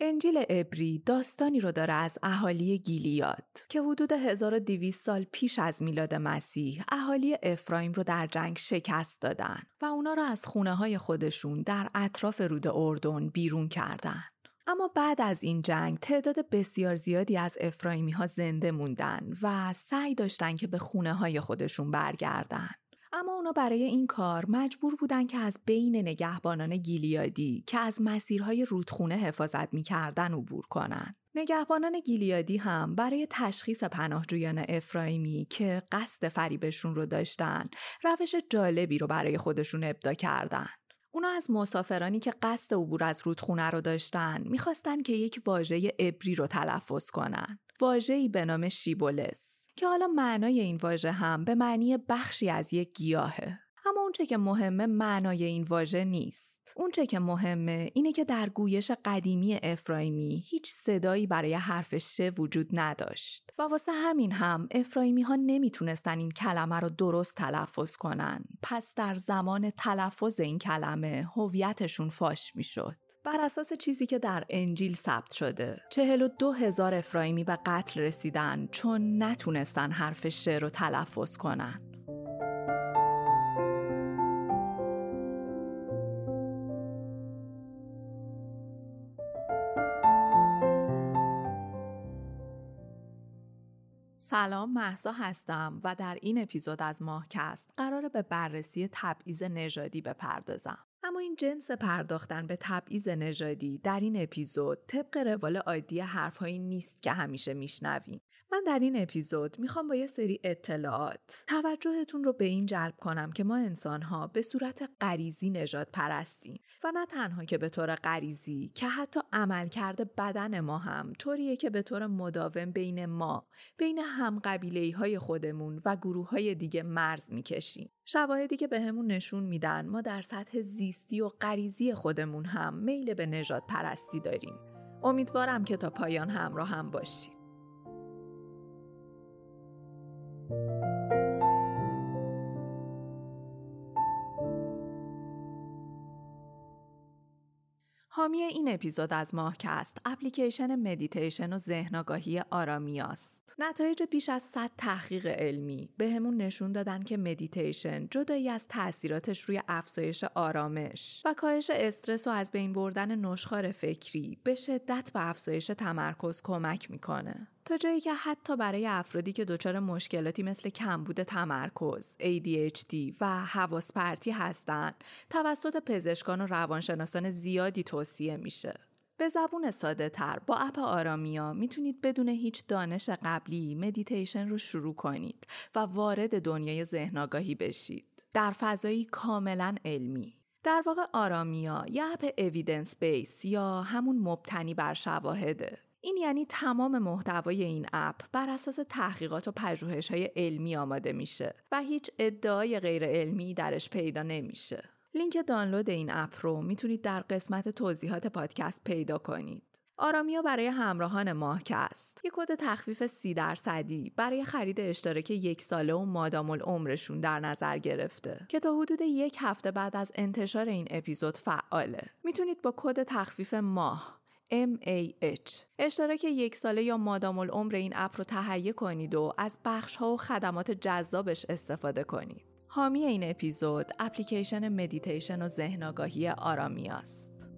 انجیل ابری داستانی رو داره از اهالی گیلیاد که حدود 1200 سال پیش از میلاد مسیح اهالی افرایم رو در جنگ شکست دادن و اونا رو از خونه های خودشون در اطراف رود اردن بیرون کردن. اما بعد از این جنگ تعداد بسیار زیادی از افرایمی ها زنده موندن و سعی داشتن که به خونه های خودشون برگردن. اما اونا برای این کار مجبور بودن که از بین نگهبانان گیلیادی که از مسیرهای رودخونه حفاظت می‌کردن عبور کنن. نگهبانان گیلیادی هم برای تشخیص پناهجویان افرایمی که قصد فریبشون رو داشتن روش جالبی رو برای خودشون ابدا کردن. اونا از مسافرانی که قصد عبور از رودخونه رو داشتن می‌خواستن که یک واژه ابری رو تلفظ کنن. واژه‌ای به نام شیبولس که حالا معنای این واژه هم به معنی بخشی از یک گیاهه. اما اونچه که مهمه معنای این واژه نیست. اونچه که مهمه اینه که در گویش قدیمی افرایمی هیچ صدایی برای حرف شه وجود نداشت. و واسه همین هم افرایمی ها نمی‌تونستن این کلمه رو درست تلفظ کنن. پس در زمان تلفظ این کلمه هویتشون فاش می‌شد. بر اساس چیزی که در انجیل ثبت شده چهل و دو هزار افرایمی به قتل رسیدن چون نتونستن حرف شه رو تلفظ کنن سلام محسا هستم و در این اپیزود از ماهکست قراره به بررسی تبعیض نژادی بپردازم. این جنس پرداختن به تبعیض نژادی در این اپیزود طبق روال عادی حرفهایی نیست که همیشه میشنویم. من در این اپیزود می‌خوام با یه سری اطلاعات توجهتون رو به این جلب کنم که ما انسانها به صورت غریزی نجات پرستیم و نه تنها که به طور غریزی که حتی عملکرد بدن ما هم طوریه که به طور مداوم بین ما بین هم های خودمون و گروه های دیگه مرز می‌کشیم. شواهدی که بهمون به نشون میدن ما در سطح زیستی و غریزی خودمون هم میل به نجات پرستی داریم. امیدوارم که تا پایان همراه هم باشیم حامی این اپیزود از ماهکست اپلیکیشن مدیتیشن و ذهن‌آگاهی آرامیاست. نتایج بیش از 100 تحقیق علمی بهمون نشون دادن که مدیتیشن جدایی از تاثیراتش روی افزایش آرامش و کاهش استرس و از بین بردن نشخوار فکری به شدت به افزایش تمرکز کمک می‌کنه. تا جایی که حتی برای افرادی که دچار مشکلاتی مثل کمبود تمرکز، ADHD و حواس پرتی هستند، توسط پزشکان و روانشناسان زیادی توصیه میشه. به زبون ساده تر با app آرامیا می‌تونید بدون هیچ دانش قبلی مدیتیشن رو شروع کنید و وارد دنیای ذهن بشید. در فضایی کاملا علمی. در واقع آرامیا یه app evidence based یا همون مبتنی بر شواهده این یعنی تمام محتوای این app بر اساس تحقیقات و پژوهش های علمی آماده میشه و هیچ ادعای غیر علمی درش پیدا نمیشه. لینک دانلود این app رو می‌تونید در قسمت توضیحات پادکست پیدا کنید. آرامیا برای همراهان ماهکست یک کد تخفیف سی درصدی برای خرید اشتراک یک ساله و مادام العمرشون در نظر گرفته که تا حدود یک هفته بعد از انتشار این اپیزود فعاله می‌تونید با کد تخفیف ماه MAH اشتراک یک ساله یا مادام العمر این app رو تهیه کنید و از بخش ها و خدمات جذابش استفاده کنید. حامی این اپیزود اپلیکیشن مدیتیشن و ذهن آگاهی آرامیاست.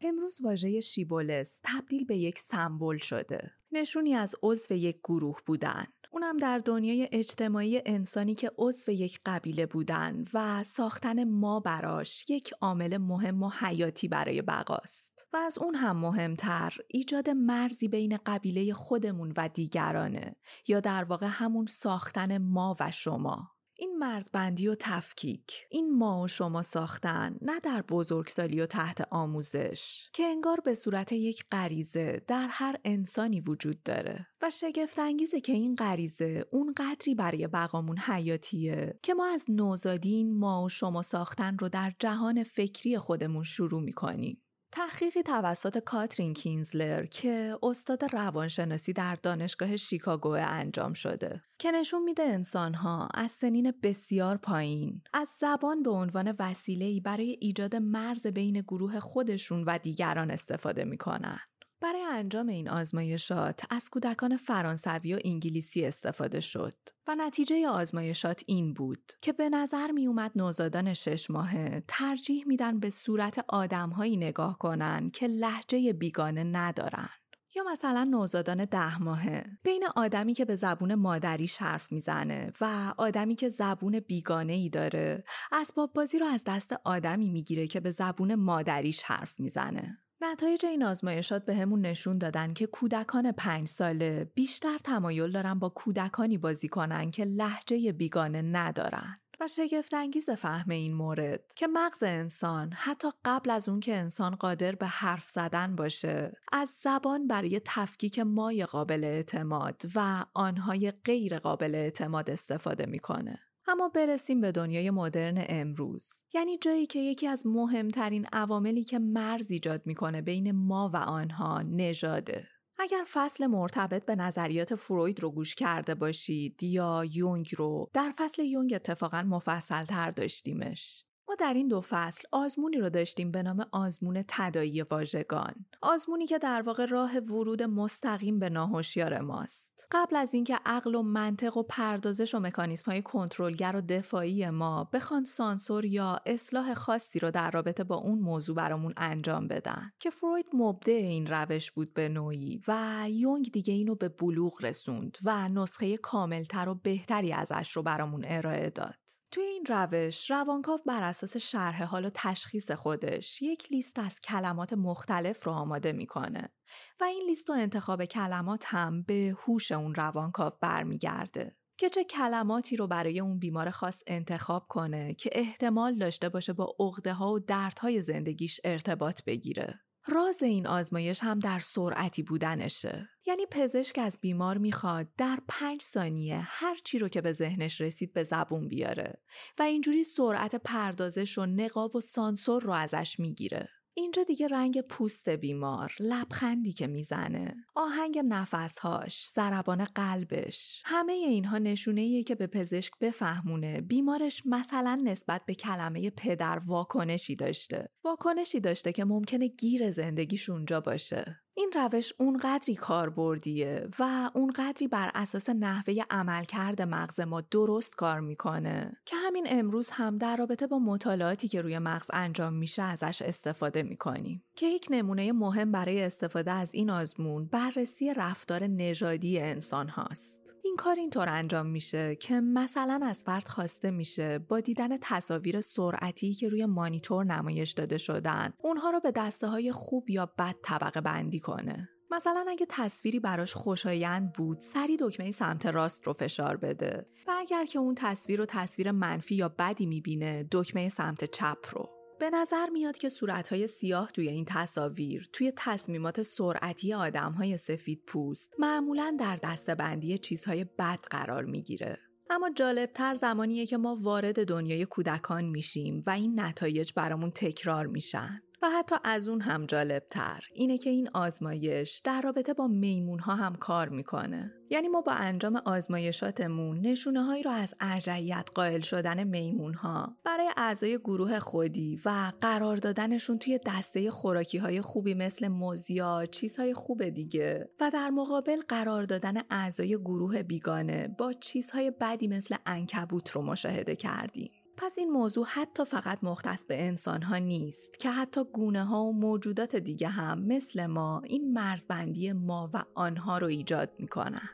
امروز واژه شیبولس تبدیل به یک سمبل شده. نشونی از عضو یک گروه بودن. اونم در دنیای اجتماعی انسانی که عضو یک قبیله بودن و ساختن ما براش یک عامل مهم و حیاتی برای بقاست. و از اون هم مهمتر ایجاد مرزی بین قبیله خودمون و دیگرانه یا در واقع همون ساختن ما و شما. این مرزبندی و تفکیک این ما و شما ساختن نه در بزرگسالی و تحت آموزش که انگار به صورت یک غریزه در هر انسانی وجود داره و شگفت انگیزه که این غریزه اون قدری برای بقامون حیاتیه که ما از نوزادین ما و شما ساختن رو در جهان فکری خودمون شروع می‌کنیم. تحقیقی توسط کاترین کینزلر که استاد روانشناسی در دانشگاه شیکاگو انجام شده که نشون میده انسانها از سنین بسیار پایین از زبان به عنوان وسیله‌ای برای ایجاد مرز بین گروه خودشون و دیگران استفاده می‌کنن. برای انجام این آزمایشات از کودکان فرانسوی و انگلیسی استفاده شد و نتیجه آزمایشات این بود که به نظر می اومد نوزادان شش ماهه ترجیح میدن به صورت آدمهایی نگاه کنن که لحجه بیگانه ندارن. یا مثلا نوزادان ده ماهه بین آدمی که به زبون مادریش حرف می‌زنه و آدمی که زبون بیگانه ای داره اسباب بازی رو از دست آدمی می‌گیره که به زبون مادریش حرف می‌زنه نتایج این آزمایشات به همون نشون دادن که کودکان پنج ساله بیشتر تمایل دارن با کودکانی بازی کنن که لحجه بیگانه ندارن. و شگفتانگیز فهم این مورد که مغز انسان حتی قبل از اون که انسان قادر به حرف زدن باشه از زبان برای تفکیک مای قابل اعتماد و آنهای غیر قابل اعتماد استفاده می‌کنه. اما برسیم به دنیای مدرن امروز. یعنی جایی که یکی از مهمترین عواملی که مرز ایجاد می‌کنه بین ما و آنها نژاده. اگر فصل مرتبط به نظریات فروید رو گوش کرده باشید یا یونگ رو در فصل یونگ اتفاقا مفصل تر داشتیمش. ما در این دو فصل آزمونی رو داشتیم به نام آزمون تدایی واژگان. آزمونی که در واقع راه ورود مستقیم به ناهوشیار ماست. قبل از اینکه عقل و منطق و پردازش و مکانیزم های کنترلگر و دفاعی ما بخوان سانسور یا اصلاح خاصی رو در رابطه با اون موضوع برامون انجام بدن. که فروید مبدع این روش بود به نوعی و یونگ دیگه اینو به بلوغ رسوند و نسخه کاملتر و بهتری ازش رو برامون ارائه داد. توی این روش روانکاو بر اساس شرح حال و تشخیص خودش یک لیست از کلمات مختلف رو آماده می‌کنه و این لیست و انتخاب کلمات هم به هوش اون روانکاو برمیگرده که چه کلماتی رو برای اون بیمار خاص انتخاب کنه که احتمال داشته باشه با عقده ها و دردهای زندگیش ارتباط بگیره. راز این آزمایش هم در سرعتی بودنشه. یعنی پزشک از بیمار می‌خواد در پنج ثانیه هر چی رو که به ذهنش رسید به زبون بیاره و اینجوری سرعت پردازش و نقاب و سانسور رو ازش می‌گیره. اینجا دیگه رنگ پوست بیمار، لبخندی که می‌زنه، آهنگ نفسهاش، ضربان قلبش، همه اینها نشونه ایه که به پزشک بفهمونه بیمارش مثلا نسبت به کلمه پدر واکنشی داشته. واکنشی داشته که ممکنه گیر زندگیش اونجا باشه. این روش اونقدری کاربردیه و اونقدری بر اساس نحوه عملکرد مغز ما درست کار می‌کنه که همین امروز هم در رابطه با مطالعاتی که روی مغز انجام میشه ازش استفاده می‌کنیم که یک نمونه مهم برای استفاده از این آزمون بررسی رفتار نژادی انسان هاست. این کار اینطور انجام میشه که مثلا از فرد خواسته میشه با دیدن تصاویر سرعتی که روی مانیتور نمایش داده شدن اونها رو به دسته های خوب یا بد طبقه بندی کنه مثلا اگه تصویری براش خوشایند بود سری دکمه سمت راست رو فشار بده و اگر که اون تصویر رو تصویر منفی یا بدی می‌بینه دکمه سمت چپ رو به نظر میاد که صورتهای سیاه توی این تصاویر توی تصمیمات سرعتی آدمهای سفید پوست معمولا در دستبندی چیزهای بد قرار می‌گیره. اما جالبتر زمانیه که ما وارد دنیای کودکان میشیم و این نتایج برامون تکرار میشن. و حتی از اون هم جالب تر اینه که این آزمایش در رابطه با میمون ها هم کار می‌کنه. یعنی ما با انجام آزمایشاتمون نشونه هایی رو از ارجعیت قائل شدن میمون ها برای اعضای گروه خودی و قرار دادنشون توی دسته خوراکی های خوبی مثل موزیا چیزهای خوب دیگه و در مقابل قرار دادن اعضای گروه بیگانه با چیزهای بدی مثل انکبوت رو مشاهده کردیم. پس این موضوع حتی فقط مختص به انسان ها نیست که حتی گونه ها و موجودات دیگه هم مثل ما این مرزبندی ما و آنها رو ایجاد می‌کنن.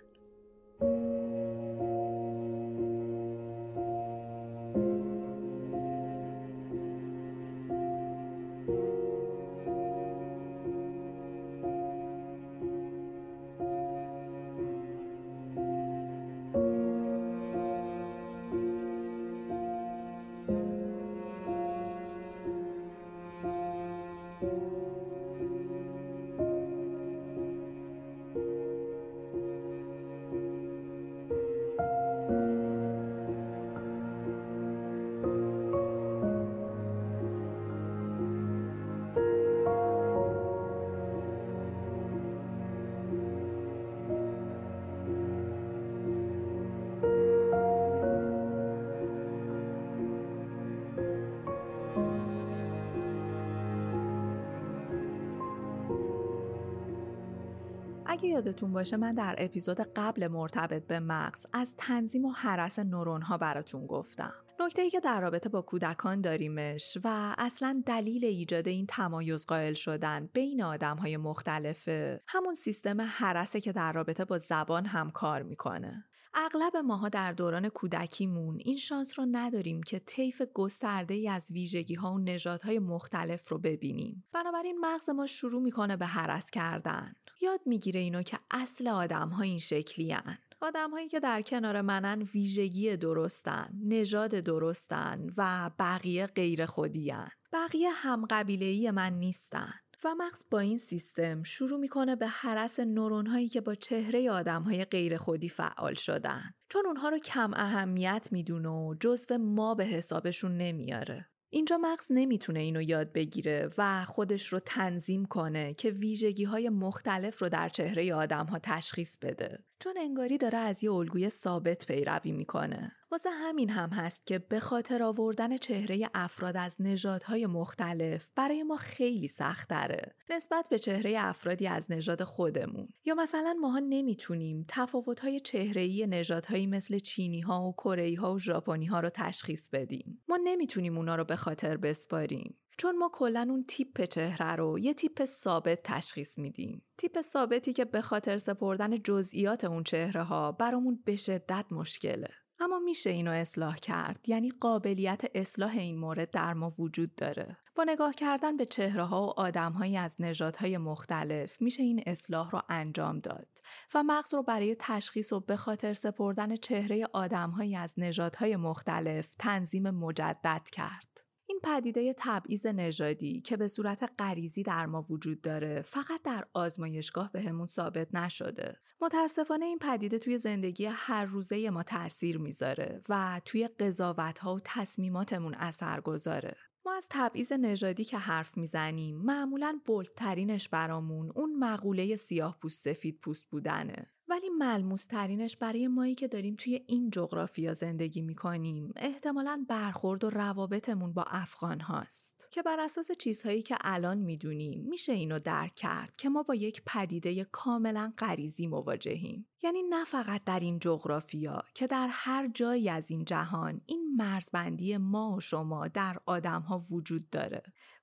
یادتون باشه من در اپیزود قبل مرتبط به مغز از تنظیم و حرس نورون ها براتون گفتم. نکته ای که در رابطه با کودکان داریمش و اصلا دلیل ایجاد این تمایز قائل شدن بین آدم های مختلفه همون سیستم حرسه که در رابطه با زبان هم کار می‌کنه. اغلب ماها در دوران کودکیمون این شانس رو نداریم که طیف گسترده ای از ویژگی ها و نژادهای مختلف رو ببینیم. بنابراین مغز ما شروع می‌کنه به حرس کردن. یاد می‌گیره اینو که اصل آدم ها این شکلی هن. آدم هایی که در کنار منن ویژگی درستن، نژاد درستن و بقیه غیر خودیان. بقیه هم قبیله من نیستن. و مغز با این سیستم شروع می‌کنه به حرس نورون هایی که با چهره آدم های غیر خودی فعال شدن چون اونها رو کم اهمیت می‌دونه و جزو ما به حسابشون نمیاره اینجا مغز نمی‌تونه اینو یاد بگیره و خودش رو تنظیم کنه که ویژگی های مختلف رو در چهره آدم ها تشخیص بده. چون انگاری داره از یه الگوی ثابت پیروی می‌کنه. واسه همین هم هست که به خاطر آوردن چهره افراد از نژادهای مختلف برای ما خیلی سخت داره نسبت به چهره افرادی از نژاد خودمون. یا مثلا ماها نمی‌تونیم تفاوت‌های چهره‌ای نژادهایی مثل چینی ها و کره ها و ژاپنی ها رو تشخیص بدیم. ما نمی‌تونیم اونا رو به خاطر بسپاریم. چون ما کلا اون تیپ چهره رو یه تیپ ثابت تشخیص میدیم. تیپ ثابتی که به خاطر سپردن جزئیات اون چهره ها برامون به شدت مشکله. اما میشه اینو اصلاح کرد. یعنی قابلیت اصلاح این مورد در ما وجود داره. با نگاه کردن به چهره ها و آدم از نژادهای مختلف میشه این اصلاح رو انجام داد و مغز رو برای تشخیص و به خاطر سپردن چهره آدم از نژادهای مختلف تنظیم مجدد کرد. این پدیده تبعیض نژادی که به صورت غریزی در ما وجود داره فقط در آزمایشگاه بهمون ثابت نشده. متاسفانه این پدیده توی زندگی هر روزه ما تاثیر می‌ذاره و توی قضاوت ها و تصمیماتمون اثر گذاره ما از تبعیض نژادی که حرف می‌زنیم معمولا بولترینش برامون اون مقوله سیاه پوست سفید پوست بودنه. ولی ملموس ترینش برای مایی که داریم توی این جغرافیا زندگی می‌کنیم. احتمالا برخورد و روابطمون با افغان هاست. که بر اساس چیزهایی که الان می‌دونیم میشه اینو درک کرد که ما با یک پدیده کاملا غریزی مواجهیم. یعنی نه فقط در این جغرافیا که در هر جایی از این جهان این مرزبندی ما و شما در آدم ها وجود داره.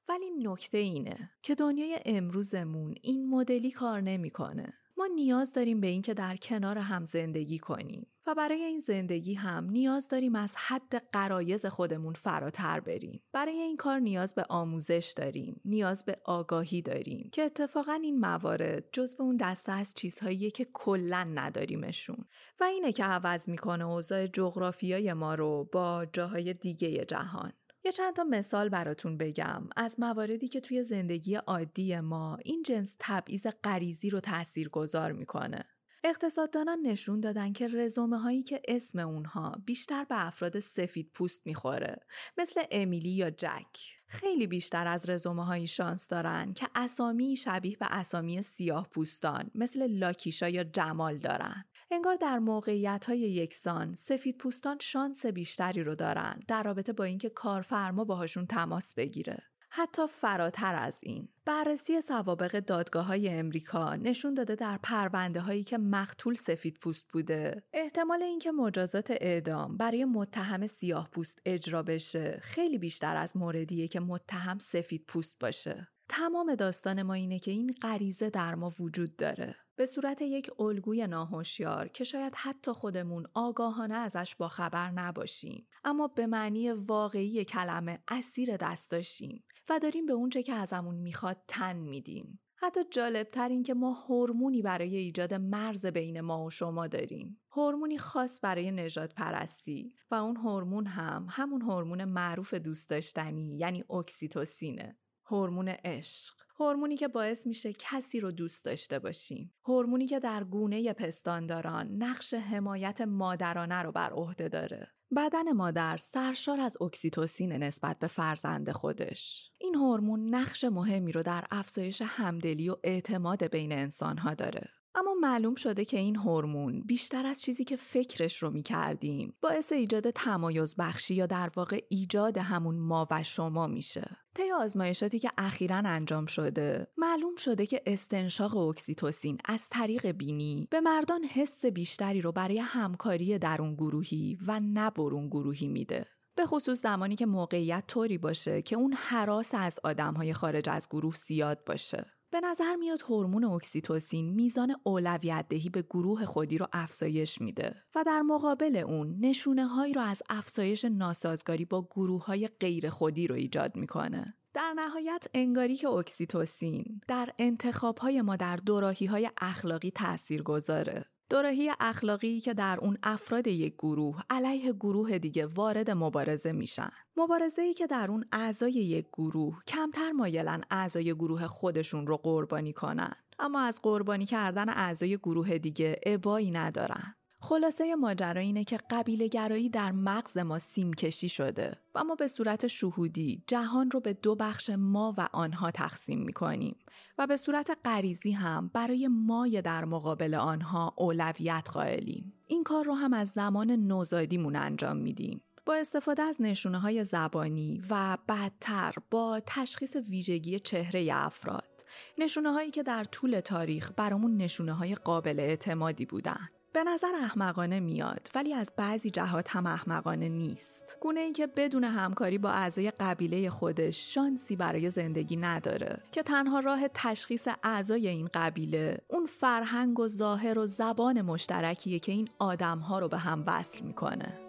ولی نکته اینه که دنیای امروزمون این مدلی کار نمی‌کنه. ما نیاز داریم به اینکه در کنار هم زندگی کنیم و برای این زندگی هم نیاز داریم از حد قرایز خودمون فراتر بریم. برای این کار نیاز به آموزش داریم، نیاز به آگاهی داریم که اتفاقا این موارد جزو اون دسته از چیزهایی که کلا نداریمشون و اینه که عوض می‌کنه اوضاع جغرافیای ما رو با جاهای دیگه جهان. یه چند تا مثال براتون بگم. از مواردی که توی زندگی عادی ما این جنس تبعیض غریزی رو تأثیر گذار می‌کنه. اقتصاددانان نشون دادن که رزومه هایی که اسم اونها بیشتر به افراد سفید پوست می‌خوره مثل امیلی یا جک. خیلی بیشتر از رزومه هایی شانس دارن که اسامی شبیه به اسامی سیاه پوستان مثل لاکیشا یا جمال دارن. انگار در موقعیت های یکسان سفید پوستان شانس بیشتری رو دارن در رابطه با اینکه کارفرما باهاشون تماس بگیره. حتی فراتر از این بررسی سوابق دادگاه های امریکا نشون داده در پرونده هایی که مقتول سفید پوست بوده. احتمال اینکه مجازات اعدام برای متهم سیاه پوست اجرا بشه خیلی بیشتر از موردیه که متهم سفید پوست باشه. تمام داستان ما اینه که این غریزه در ما وجود داره. به صورت یک الگوی ناهوشیار که شاید حتی خودمون آگاهانه ازش با خبر نباشیم. اما به معنی واقعی کلمه اسیر دست داشتیم و داریم به اونچه که ازمون می‌خواد تن میدیم. حتی جالبتر این که ما هورمونی برای ایجاد مرز بین ما و شما داریم. هورمونی خاص برای نجات پرستی و اون هورمون هم همون هورمون معروف دوست داشتنی یعنی اکسیتوسینه. هورمون عشق. هورمونی که باعث میشه کسی رو دوست داشته باشیم هورمونی که در گونه پستانداران نقش حمایت مادرانه رو بر عهده داره. بدن مادر سرشار از اکسیتوسین نسبت به فرزند خودش. این هورمون نقش مهمی رو در افزایش همدلی و اعتماد بین انسانها داره. اما معلوم شده که این هورمون بیشتر از چیزی که فکرش رو می‌کردیم باعث ایجاد تمایز بخشی یا در واقع ایجاد همون ما و شما میشه. طی آزمایشاتی که اخیرا انجام شده معلوم شده که استنشاق اکسیتوسین از طریق بینی به مردان حس بیشتری رو برای همکاری درون گروهی و نه برون گروهی میده به خصوص زمانی که موقعیت طوری باشه که اون هراس از آدمهای خارج از گروه زیاد باشه به نظر میاد هورمون اکسیتوسین میزان اولویت دهی به گروه خودی رو افزایش میده و در مقابل اون نشونه هایی رو از افزایش ناسازگاری با گروه های غیر خودی رو ایجاد می‌کنه. در نهایت انگاری که اکسیتوسین در انتخاب ما در دوراهی های اخلاقی تأثیر گذاره دوراهی اخلاقی که در اون افراد یک گروه علیه گروه دیگه وارد مبارزه میشن. مبارزه ای که در اون اعضای یک گروه کمتر مایلن اعضای گروه خودشون رو قربانی کنن. اما از قربانی کردن اعضای گروه دیگه ابایی ندارن. خلاصه ماجرا اینه که قبیله گرایی در مغز ما سیم کشی شده و ما به صورت شهودی جهان رو به دو بخش ما و آنها تقسیم می کنیم و به صورت غریزی هم برای مای در مقابل آنها اولویت قائلیم. این کار رو هم از زمان نوزادیمون انجام میدیم. با استفاده از نشونه های زبانی و بعدتر با تشخیص ویژگی چهره افراد نشونه هایی که در طول تاریخ برامون نشونه های قابل اعتمادی بودن به نظر احمقانه میاد ولی از بعضی جهات هم احمقانه نیست. گونه ای که بدون همکاری با اعضای قبیله خودش شانسی برای زندگی نداره. که تنها راه تشخیص اعضای این قبیله اون فرهنگ و ظاهر و زبان مشترکیه که این آدمها رو به هم وصل می‌کنه.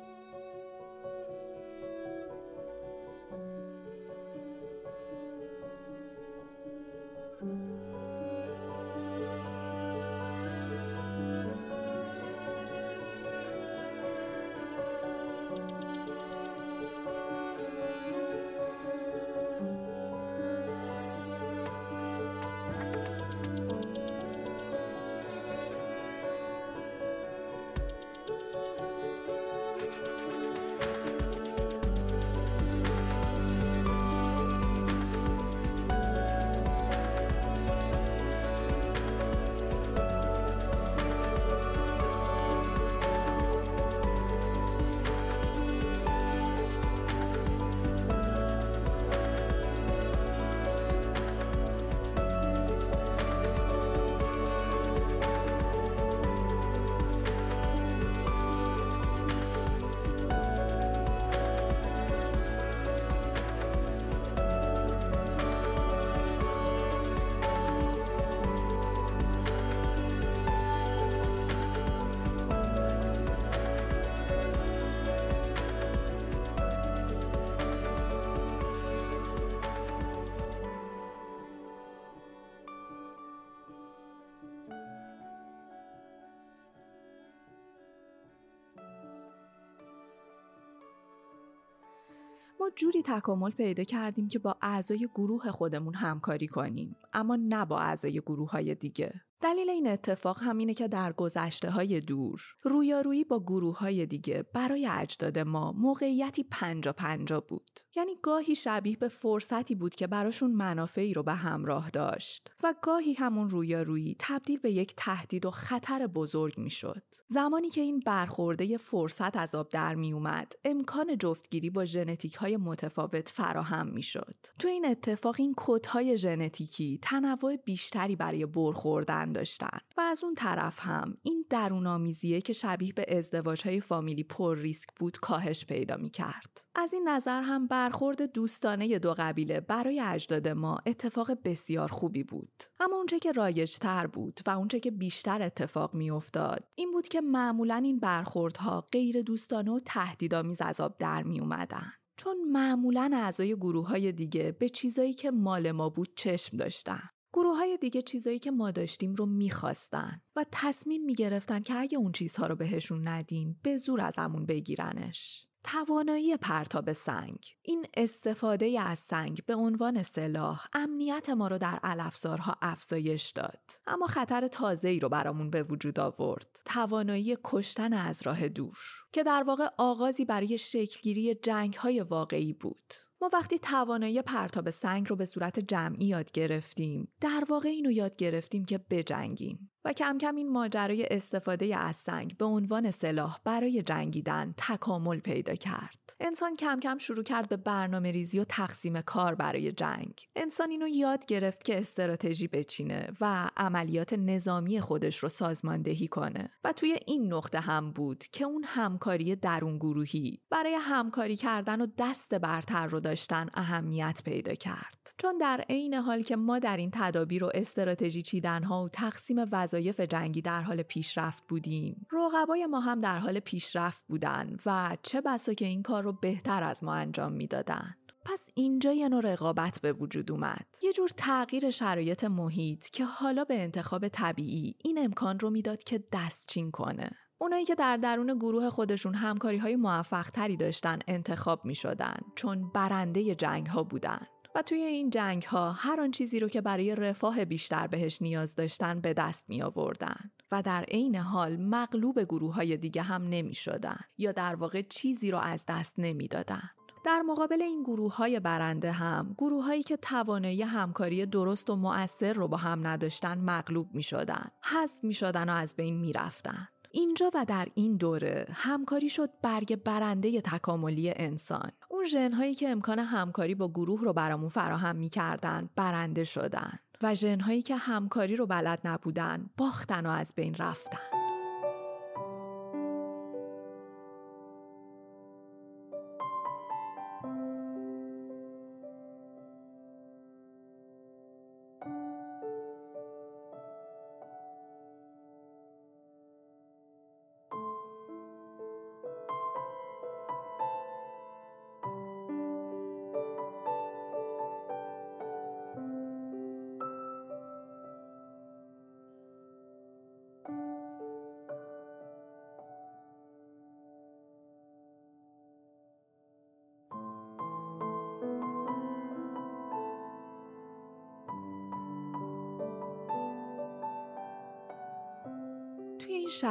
جوری تکامل پیدا کردیم که با اعضای گروه خودمون همکاری کنیم اما نه با اعضای گروه های دیگه. دلیل این اتفاق همینه که در گذشته های دور رویارویی با گروه های دیگه برای اجداد ما موقعیتی پنجا پنجا بود. یعنی گاهی شبیه به فرصتی بود که براشون منافعی رو به همراه داشت و گاهی همون رویارویی تبدیل به یک تهدید و خطر بزرگ می‌شد. زمانی که این برخورده فرصت از آب در می اومد امکان جفتگیری با ژنتیک های متفاوت فراهم می‌شد. تو این اتفاق این کدهای ژنتیکی تنوع بیشتری برای برخوردن داشتن و از اون طرف هم این درونآمیزیه که شبیه به ازدواج های فامیلی پر ریسک بود کاهش پیدا می کرد. از این نظر هم برخورد دوستانه دو قبیله برای اجداد ما اتفاق بسیار خوبی بود. اما اونچه که رایجتر بود و اونچه که بیشتر اتفاق می افتاد این بود که معمولا این برخوردها غیر دوستانه و تهدیدآمیز از آب در می اومدن. چون معمولا اعضای گروه های دیگه به چیزایی که مال ما بود چشم داشتن. گروه های دیگه چیزایی که ما داشتیم رو می‌خواستن و تصمیم می‌گرفتن که اگه اون چیزها رو بهشون ندیم به زور از همون بگیرنش. توانایی پرتاب سنگ. این استفاده از سنگ به عنوان سلاح امنیت ما رو در علفزارها افزایش داد. اما خطر تازه ای رو برامون به وجود آورد. توانایی کشتن از راه دور که در واقع آغازی برای شکلگیری جنگ های واقعی بود. ما وقتی توانایی پرتاب سنگ رو به صورت جمعی یاد گرفتیم در واقع اینو یاد گرفتیم که بجنگیم. و کم کم این ماجرای استفاده از سنگ به عنوان سلاح برای جنگیدن تکامل پیدا کرد. انسان کم کم شروع کرد به برنامه ریزی و تقسیم کار برای جنگ. انسان اینو یاد گرفت که استراتژی بچینه و عملیات نظامی خودش رو سازماندهی کنه و توی این نقطه هم بود که اون همکاری درون گروهی برای همکاری کردن و دست برتر رو داشتن اهمیت پیدا کرد. چون در عین حال که ما در این تدابیر و استراتژی چیدن ها و تقسیم وظایف جنگی در حال پیشرفت بودیم، رقبای ما هم در حال پیشرفت بودن و چه بسا که این کار رو بهتر از ما انجام می‌دادن. پس اینجا یه نوع رقابت به وجود اومد. یه جور تغییر شرایط محیط که حالا به انتخاب طبیعی این امکان رو می‌داد که دستچین کنه. اونایی که در درون گروه خودشون همکاری های موفق تری داشتن انتخاب می شدن چون برنده جنگ ها بودن. و توی این جنگ ها هر آن چیزی رو که برای رفاه بیشتر بهش نیاز داشتن به دست می آوردن و در عین حال مغلوب گروه های دیگه هم نمی شدن یا در واقع چیزی رو از دست نمی دادن. در مقابل این گروه های برنده هم گروه هایی که توانایی همکاری درست و مؤثر رو با هم نداشتن مغلوب می شدن حذف می شدن و از بین می رفتن. اینجا و در این دوره همکاری شد برگ برنده تکاملی انسان اون ژنهایی که امکان همکاری با گروه رو برامون فراهم می‌کردن برنده شدن و ژنهایی که همکاری رو بلد نبودن باختن و از بین رفتن.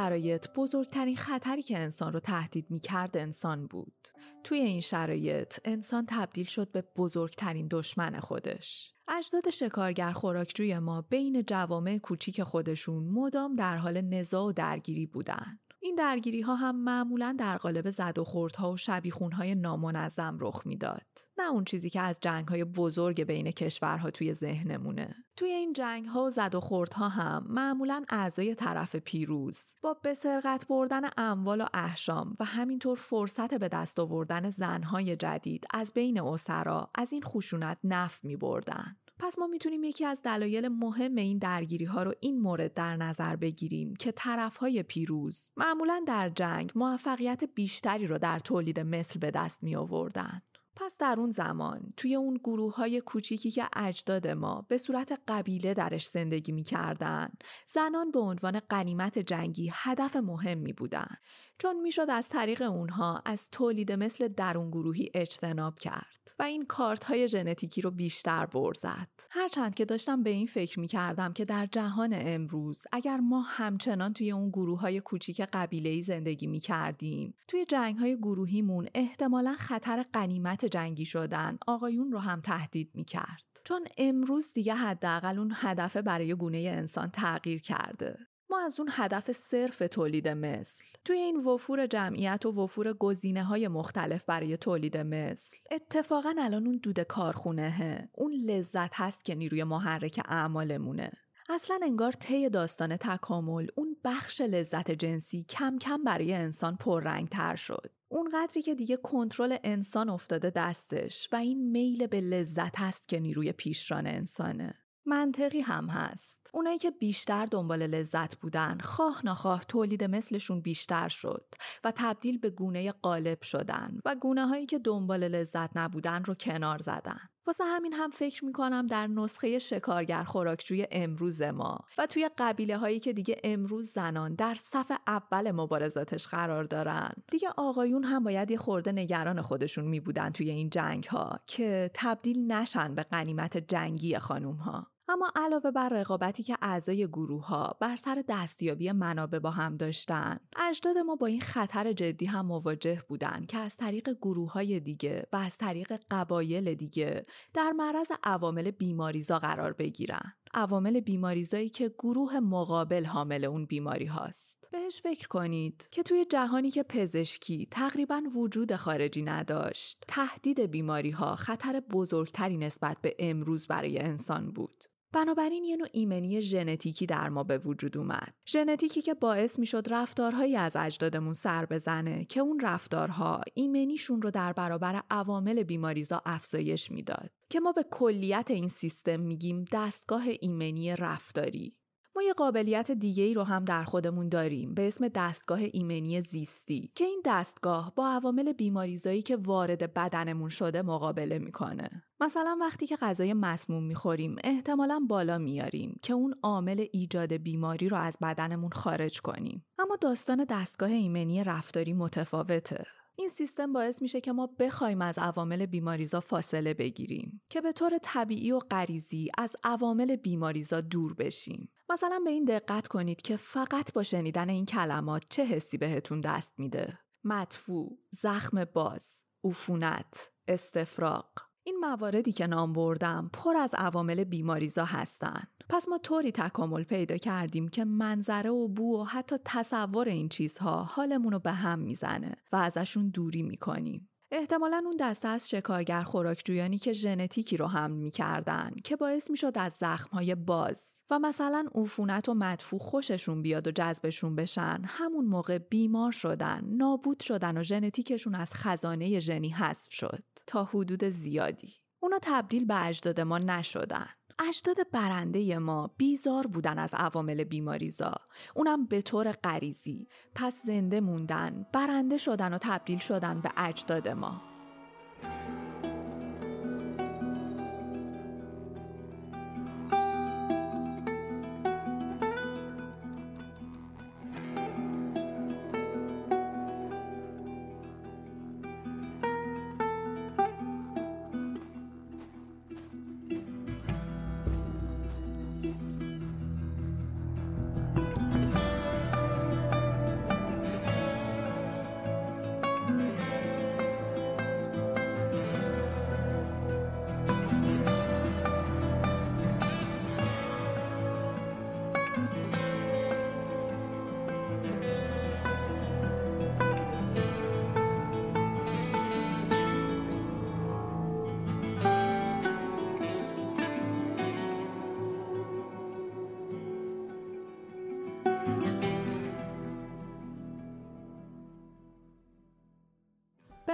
شرایط بزرگترین خطری که انسان رو تهدید می کرد انسان بود. توی این شرایط انسان تبدیل شد به بزرگترین دشمن خودش. اجداد شکارگر خوراکجوی ما بین جوامع کوچیک خودشون مدام در حال نزاع و درگیری بودن. این درگیری ها هم معمولا در قالب زد و خوردها و شبیخون های نامنظم رخ می‌داد. نه اون چیزی که از جنگ های بزرگ بین کشورها توی ذهنمونه. توی این جنگ ها و زد و خوردها هم معمولا اعضای طرف پیروز با به سرقت بردن اموال و احشام و همینطور فرصت به دست آوردن زنهای جدید از بین اسرا از این خشونت نف می بردن. پس ما می‌تونیم یکی از دلایل مهم این درگیری ها رو این مورد در نظر بگیریم که طرف های پیروز معمولا در جنگ موفقیت بیشتری رو در تولید مثل به دست می آوردن. پس در اون زمان توی اون گروه های کوچیکی که اجداد ما به صورت قبیله درش زندگی می‌کردن زنان به عنوان قنیمت جنگی هدف مهمی بودن چون می‌شد از طریق اونها از تولید مثل درون گروهی اجتناب کرد و این کارت های ژنتیکی رو بیشتر برزد هرچند که داشتم به این فکر می کردم که در جهان امروز اگر ما همچنان توی اون گروه های کوچیک قبیله زندگی می کردیم توی جنگ های گروهیمون احتمالا خطر قنیمت جنگی شدن آقایون رو هم تهدید می کرد. چون امروز دیگه حداقل اون هدف برای گونه انسان تغییر کرده. ما از اون هدف صرف تولید مثل توی این وفور جمعیت و وفور گزینه های مختلف برای تولید مثل اتفاقا الان اون دود کارخونه اون لذت هست که نیروی محرک اعمالمونه اصلا انگار طی داستان تکامل اون بخش لذت جنسی کم کم برای انسان پررنگ تر شد اون قدری که دیگه کنترل انسان افتاده دستش و این میل به لذت هست که نیروی پیشران انسانه. منطقی هم هست. اونایی که بیشتر دنبال لذت بودن خواه نخواه تولید مثلشون بیشتر شد و تبدیل به گونه قالب شدن و گونه هایی که دنبال لذت نبودن رو کنار زدن. واسه همین هم فکر می‌کنم در نسخه شکارگر خوراکجوی امروز ما و توی قبیله هایی که دیگه امروز زنان در صف اول مبارزاتش قرار دارن. دیگه آقایون هم باید یه خورده نگران خودشون میبودن توی این جنگ ها که تبدیل نشن به قنیمت جنگی خانوم ها اما علاوه بر رقابتی که اعضای گروه ها بر سر دستیابی منابع با هم داشتن اجداد ما با این خطر جدی هم مواجه بودن که از طریق گروه های دیگه و از طریق قبایل دیگه در معرض عوامل بیماریزا قرار بگیرن. عوامل بیماریزایی که گروه مقابل حامل اون بیماری هاست. بهش فکر کنید که توی جهانی که پزشکی تقریبا وجود خارجی نداشت تهدید بیماری ها خطر بزرگتری نسبت به امروز برای انسان بود. بنابراین یه نوع ایمنی ژنتیکی در ما به وجود اومد. ژنتیکی که باعث می‌شد رفتارهایی از اجدادمون سر بزنه که اون رفتارها ایمنیشون رو در برابر عوامل بیماریزا افزایش می‌داد. که ما به کلیت این سیستم میگیم دستگاه ایمنی رفتاری. ما یه قابلیت دیگه ای رو هم در خودمون داریم به اسم دستگاه ایمنی زیستی که این دستگاه با عوامل بیماریزایی که وارد بدنمون شده مقابله می‌کنه. مثلا وقتی که غذای مسموم می‌خوریم احتمالا بالا میاریم که اون عامل ایجاد بیماری رو از بدنمون خارج کنیم. اما داستان دستگاه ایمنی رفتاری متفاوته. این سیستم باعث میشه که ما بخوایم از عوامل بیماریزا فاصله بگیریم که به طور طبیعی و غریزی از عوامل بیماریزا دور بشیم. مثلا به این دقت کنید که فقط با شنیدن این کلمات چه حسی بهتون دست میده. مدفوع، زخم باز، عفونت، استفراغ. این مواردی که نام بردم پر از عوامل بیماریزا هستن. پس ما طوری تکامل پیدا کردیم که منظره و بو و حتی تصور این چیزها حالمون رو به هم می‌زنه و ازشون دوری می‌کنیم. احتمالا اون دسته از شکارگر خوراکجویانی که ژنتیکی رو حمل می‌کردن که باعث می‌شد از زخمهای باز و مثلا عفونت و مدفوع خوششون بیاد و جذبشون بشن همون موقع بیمار شدن نابود شدن و ژنتیکشون از خزانه ژنی حذف شد تا حدود زیادی. اونا تبدیل به اجداد ما نشدن. اجداد برنده ما بیزار بودن از عوامل بیماریزا. اونم به طور غریزی. پس زنده موندن برنده شدن و تبدیل شدن به اجداد ما.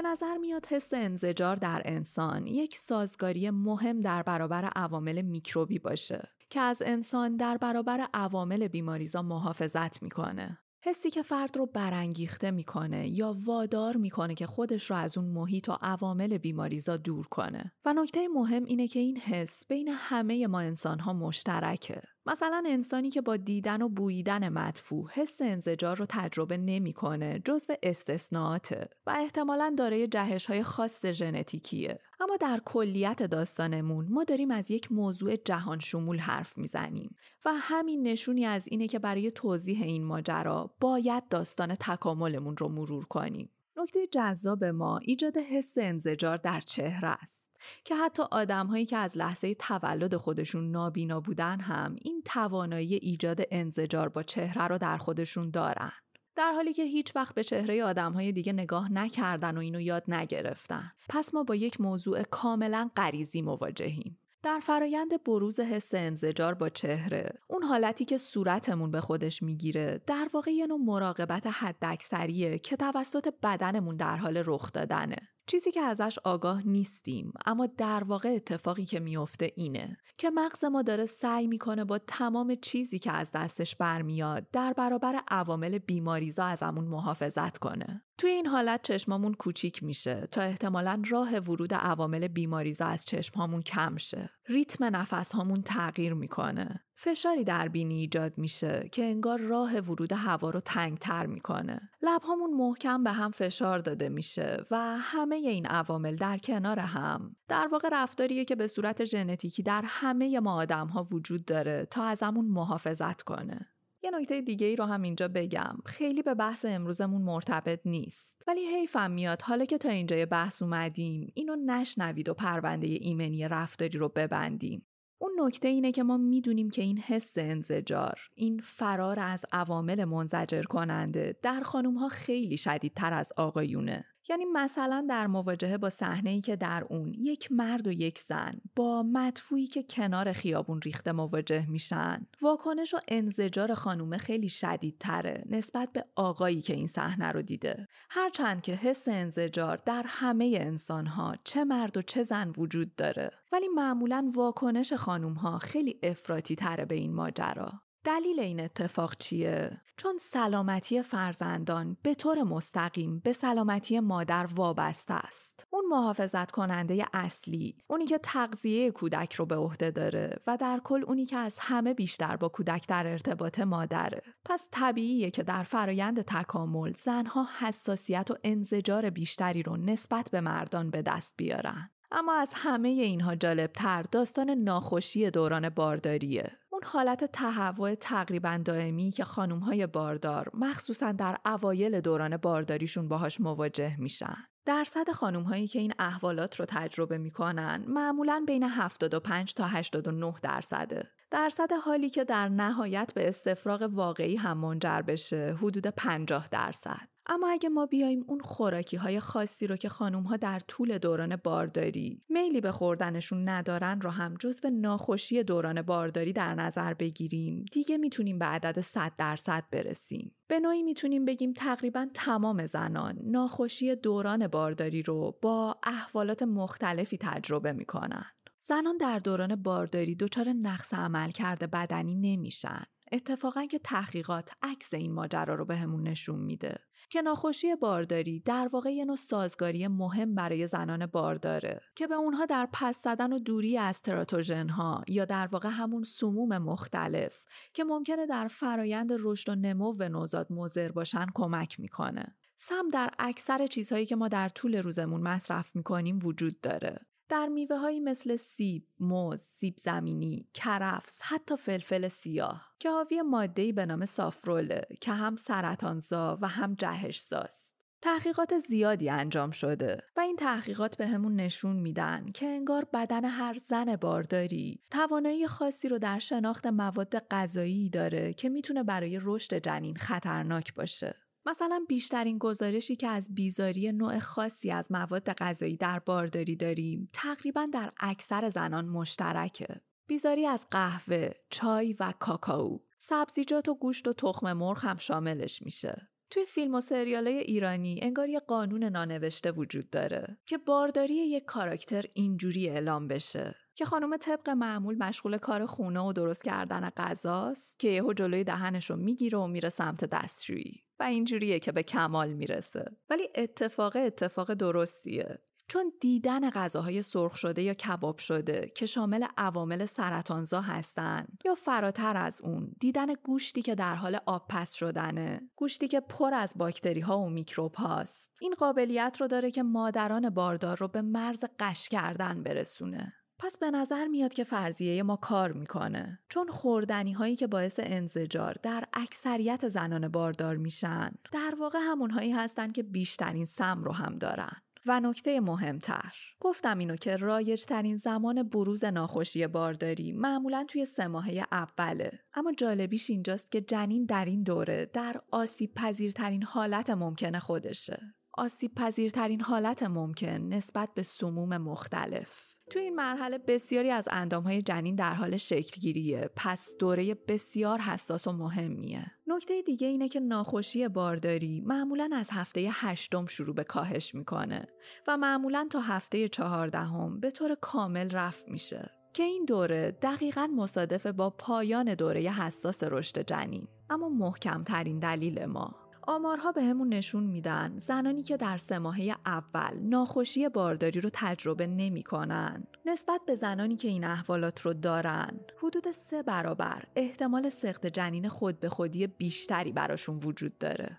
نظر میاد حس انزجار در انسان یک سازگاری مهم در برابر عوامل میکروبی باشه که از انسان در برابر عوامل بیماریزا محافظت می‌کنه. حسی که فرد رو برانگیخته می‌کنه یا وادار می‌کنه که خودش رو از اون محیط و عوامل بیماریزا دور کنه و نکته مهم اینه که این حس بین همه ما انسان ها مشترکه مثلا انسانی که با دیدن و بوییدن مدفوع حس انزجار رو تجربه نمی‌کنه جزو استثناءاته و احتمالا دارای جهش های خاص ژنتیکیه. اما در کلیت داستانمون ما داریم از یک موضوع جهان شمول حرف می‌زنیم و همین نشونی از اینه که برای توضیح این ماجرا باید داستان تکاملمون رو مرور کنیم. نکته جذاب ما ایجاد حس انزجار در چهره است. که حتی آدمهایی که از لحظه تولد خودشون نابینا بودن هم این توانایی ایجاد انزجار با چهره رو در خودشون دارن. در حالی که هیچ وقت به چهره آدمهای دیگه نگاه نکردن و اینو یاد نگرفتن. پس ما با یک موضوع کاملا غریزی مواجهیم. در فرایند بروز حس انزجار با چهره اون حالتی که صورتمون به خودش می‌گیره در واقع یه نوع مراقبت حداکثریه که توسط بدنمون در حال رخ دادنه چیزی که ازش آگاه نیستیم اما در واقع اتفاقی که میفته اینه که مغز ما داره سعی می‌کنه با تمام چیزی که از دستش برمیاد در برابر عوامل بیماریزا ازمون محافظت کنه. توی این حالت چشمامون کوچیک میشه تا احتمالا راه ورود عوامل بیماریزا از چشمهامون کم شه ریتم نفس هامون تغییر می‌کنه فشاری در بینی ایجاد میشه که انگار راه ورود هوا رو تنگتر می‌کنه. لبهامون محکم به هم فشار داده میشه و همه این عوامل در کنار هم در واقع رفتاریه که به صورت ژنتیکی در همه ما آدم ها وجود داره تا ازمون محافظت کنه. یه نکته دیگه ای رو هم اینجا بگم. خیلی به بحث امروزمون مرتبط نیست. ولی حیفم میاد. حالا که تا اینجای بحث اومدیم اینو نشنوید و پرونده ایمنی رفتاری رو ببندیم. اون نکته اینه که ما می‌دونیم که این حس انزجار این فرار از عوامل منزجر کننده در خانم ها خیلی شدیدتر از آقایونه. یعنی مثلا در مواجهه با صحنه که در اون یک مرد و یک زن با مدفوعی که کنار خیابون ریخته مواجه میشن واکنش و انزجار خانومه خیلی شدیدتره نسبت به آقایی که این صحنه رو دیده. هرچند که حس انزجار در همه انسان ها چه مرد و چه زن وجود داره. ولی معمولا واکنش خانوم ها خیلی افراطی تره به این ماجرا. دلیل این اتفاق چیه؟ چون سلامتی فرزندان به طور مستقیم به سلامتی مادر وابسته است. اون محافظت کننده اصلی، اونی که تغذیه کودک رو به عهده داره و در کل اونی که از همه بیشتر با کودک در ارتباط مادره. پس طبیعیه که در فرایند تکامل زنها حساسیت و انزجار بیشتری رو نسبت به مردان به دست بیارن. اما از همه اینها جالبتر داستان ناخوشی دوران بارداریه. اون حالت تهوع تقریبا دائمی که خانم های باردار مخصوصا در اوایل دوران بارداریشون باهاش مواجه میشن. درصد خانم هایی که این احوالات رو تجربه می‌کنن معمولا بین 75 تا 89 درصده. درصد حالی که در نهایت به استفراغ واقعی هم منجر بشه حدود 50 درصد. اما اگه ما بیایم اون خوراکی های خاصی رو که خانوم ها در طول دوران بارداری میلی به خوردنشون ندارن رو هم جزو ناخوشی دوران بارداری در نظر بگیریم دیگه می‌تونیم به عدد 100 درصد برسیم. به نوعی می‌تونیم بگیم تقریبا تمام زنان ناخوشی دوران بارداری رو با احوالات مختلفی تجربه می‌کنن. زنان در دوران بارداری دچار نقص عمل کرده بدنی نمیشن. اتفاقا که تحقیقات عکس این ماجرا رو بهمون به نشون میده. که ناخوشی بارداری در واقع یه نوع سازگاری مهم برای زنان بارداره که به اونها در پس زدن و دوری از تراتوژن ها یا در واقع همون سموم مختلف که ممکنه در فرایند رشد و نمو و نوزاد مضر باشن کمک می‌کنه. سم در اکثر چیزهایی که ما در طول روزمون مصرف می‌کنیم وجود داره. در میوه هایی مثل سیب، موز، سیب زمینی، کرفس، حتی فلفل سیاه که حاوی ماده‌ای به نام سافروله که هم سرطانزا و هم جهشزاست. تحقیقات زیادی انجام شده و این تحقیقات به همون نشون میدن که انگار بدن هر زن بارداری توانایی خاصی رو در شناخت مواد غذایی داره که می‌تونه برای رشد جنین خطرناک باشه. مثلا بیشترین گزارشی که از بیزاری نوع خاصی از مواد غذایی در بارداری داریم تقریبا در اکثر زنان مشترکه. بیزاری از قهوه، چای و کاکائو، سبزیجات و گوشت و تخم مرغ هم شاملش میشه. توی فیلم و سریال ایرانی انگار یه قانون نانوشته وجود داره که بارداری یک کاراکتر اینجوری اعلام بشه که خانم طبق معمول مشغول کار خونه و درست کردن غذاست که یهو جلوی دهنش رو می‌گیره و میره سمت دستشویی. و اینجوریه که به کمال می‌رسه. ولی اتفاق اتفاق درستیه. چون دیدن غذاهای سرخ شده یا کباب شده که شامل عوامل سرطانزا هستن یا فراتر از اون دیدن گوشتی که در حال آب پس شدنه گوشتی که پر از باکتری ها و میکروب هاست این قابلیت رو داره که مادران باردار رو به مرز قش کردن برسونه. پس به نظر میاد که فرضیه ما کار می‌کنه. چون خوردنی هایی که باعث انزجار در اکثریت زنان باردار میشن در واقع همونهایی هستن که بیشترین سم رو هم دارن. و نکته مهمتر گفتم اینو که رایج ترین زمان بروز ناخوشی بارداری معمولا توی سه ماهه اوله. اما جالبیش اینجاست که جنین در این دوره در آسیب پذیرترین حالت ممکنه خودشه. آسیب پذیرترین حالت ممکن نسبت به سموم مختلف. تو این مرحله بسیاری از اندامهای جنین در حال شکلگیریه. پس دوره بسیار حساس و مهمیه. نکته دیگه اینه که ناخوشی بارداری معمولا از هفته هشتم شروع به کاهش می‌کنه و معمولا تا هفته چهاردهم به طور کامل رفت میشه. که این دوره دقیقا مصادف با پایان دوره حساس رشد جنین. اما محکمترین دلیل ما. آمارها به همون نشون میدن زنانی که در سه ماهه اول ناخوشی بارداری رو تجربه نمی‌کنن. نسبت به زنانی که این احوالات رو دارن حدود سه برابر احتمال سخت جنین خود به خودی بیشتری براشون وجود داره.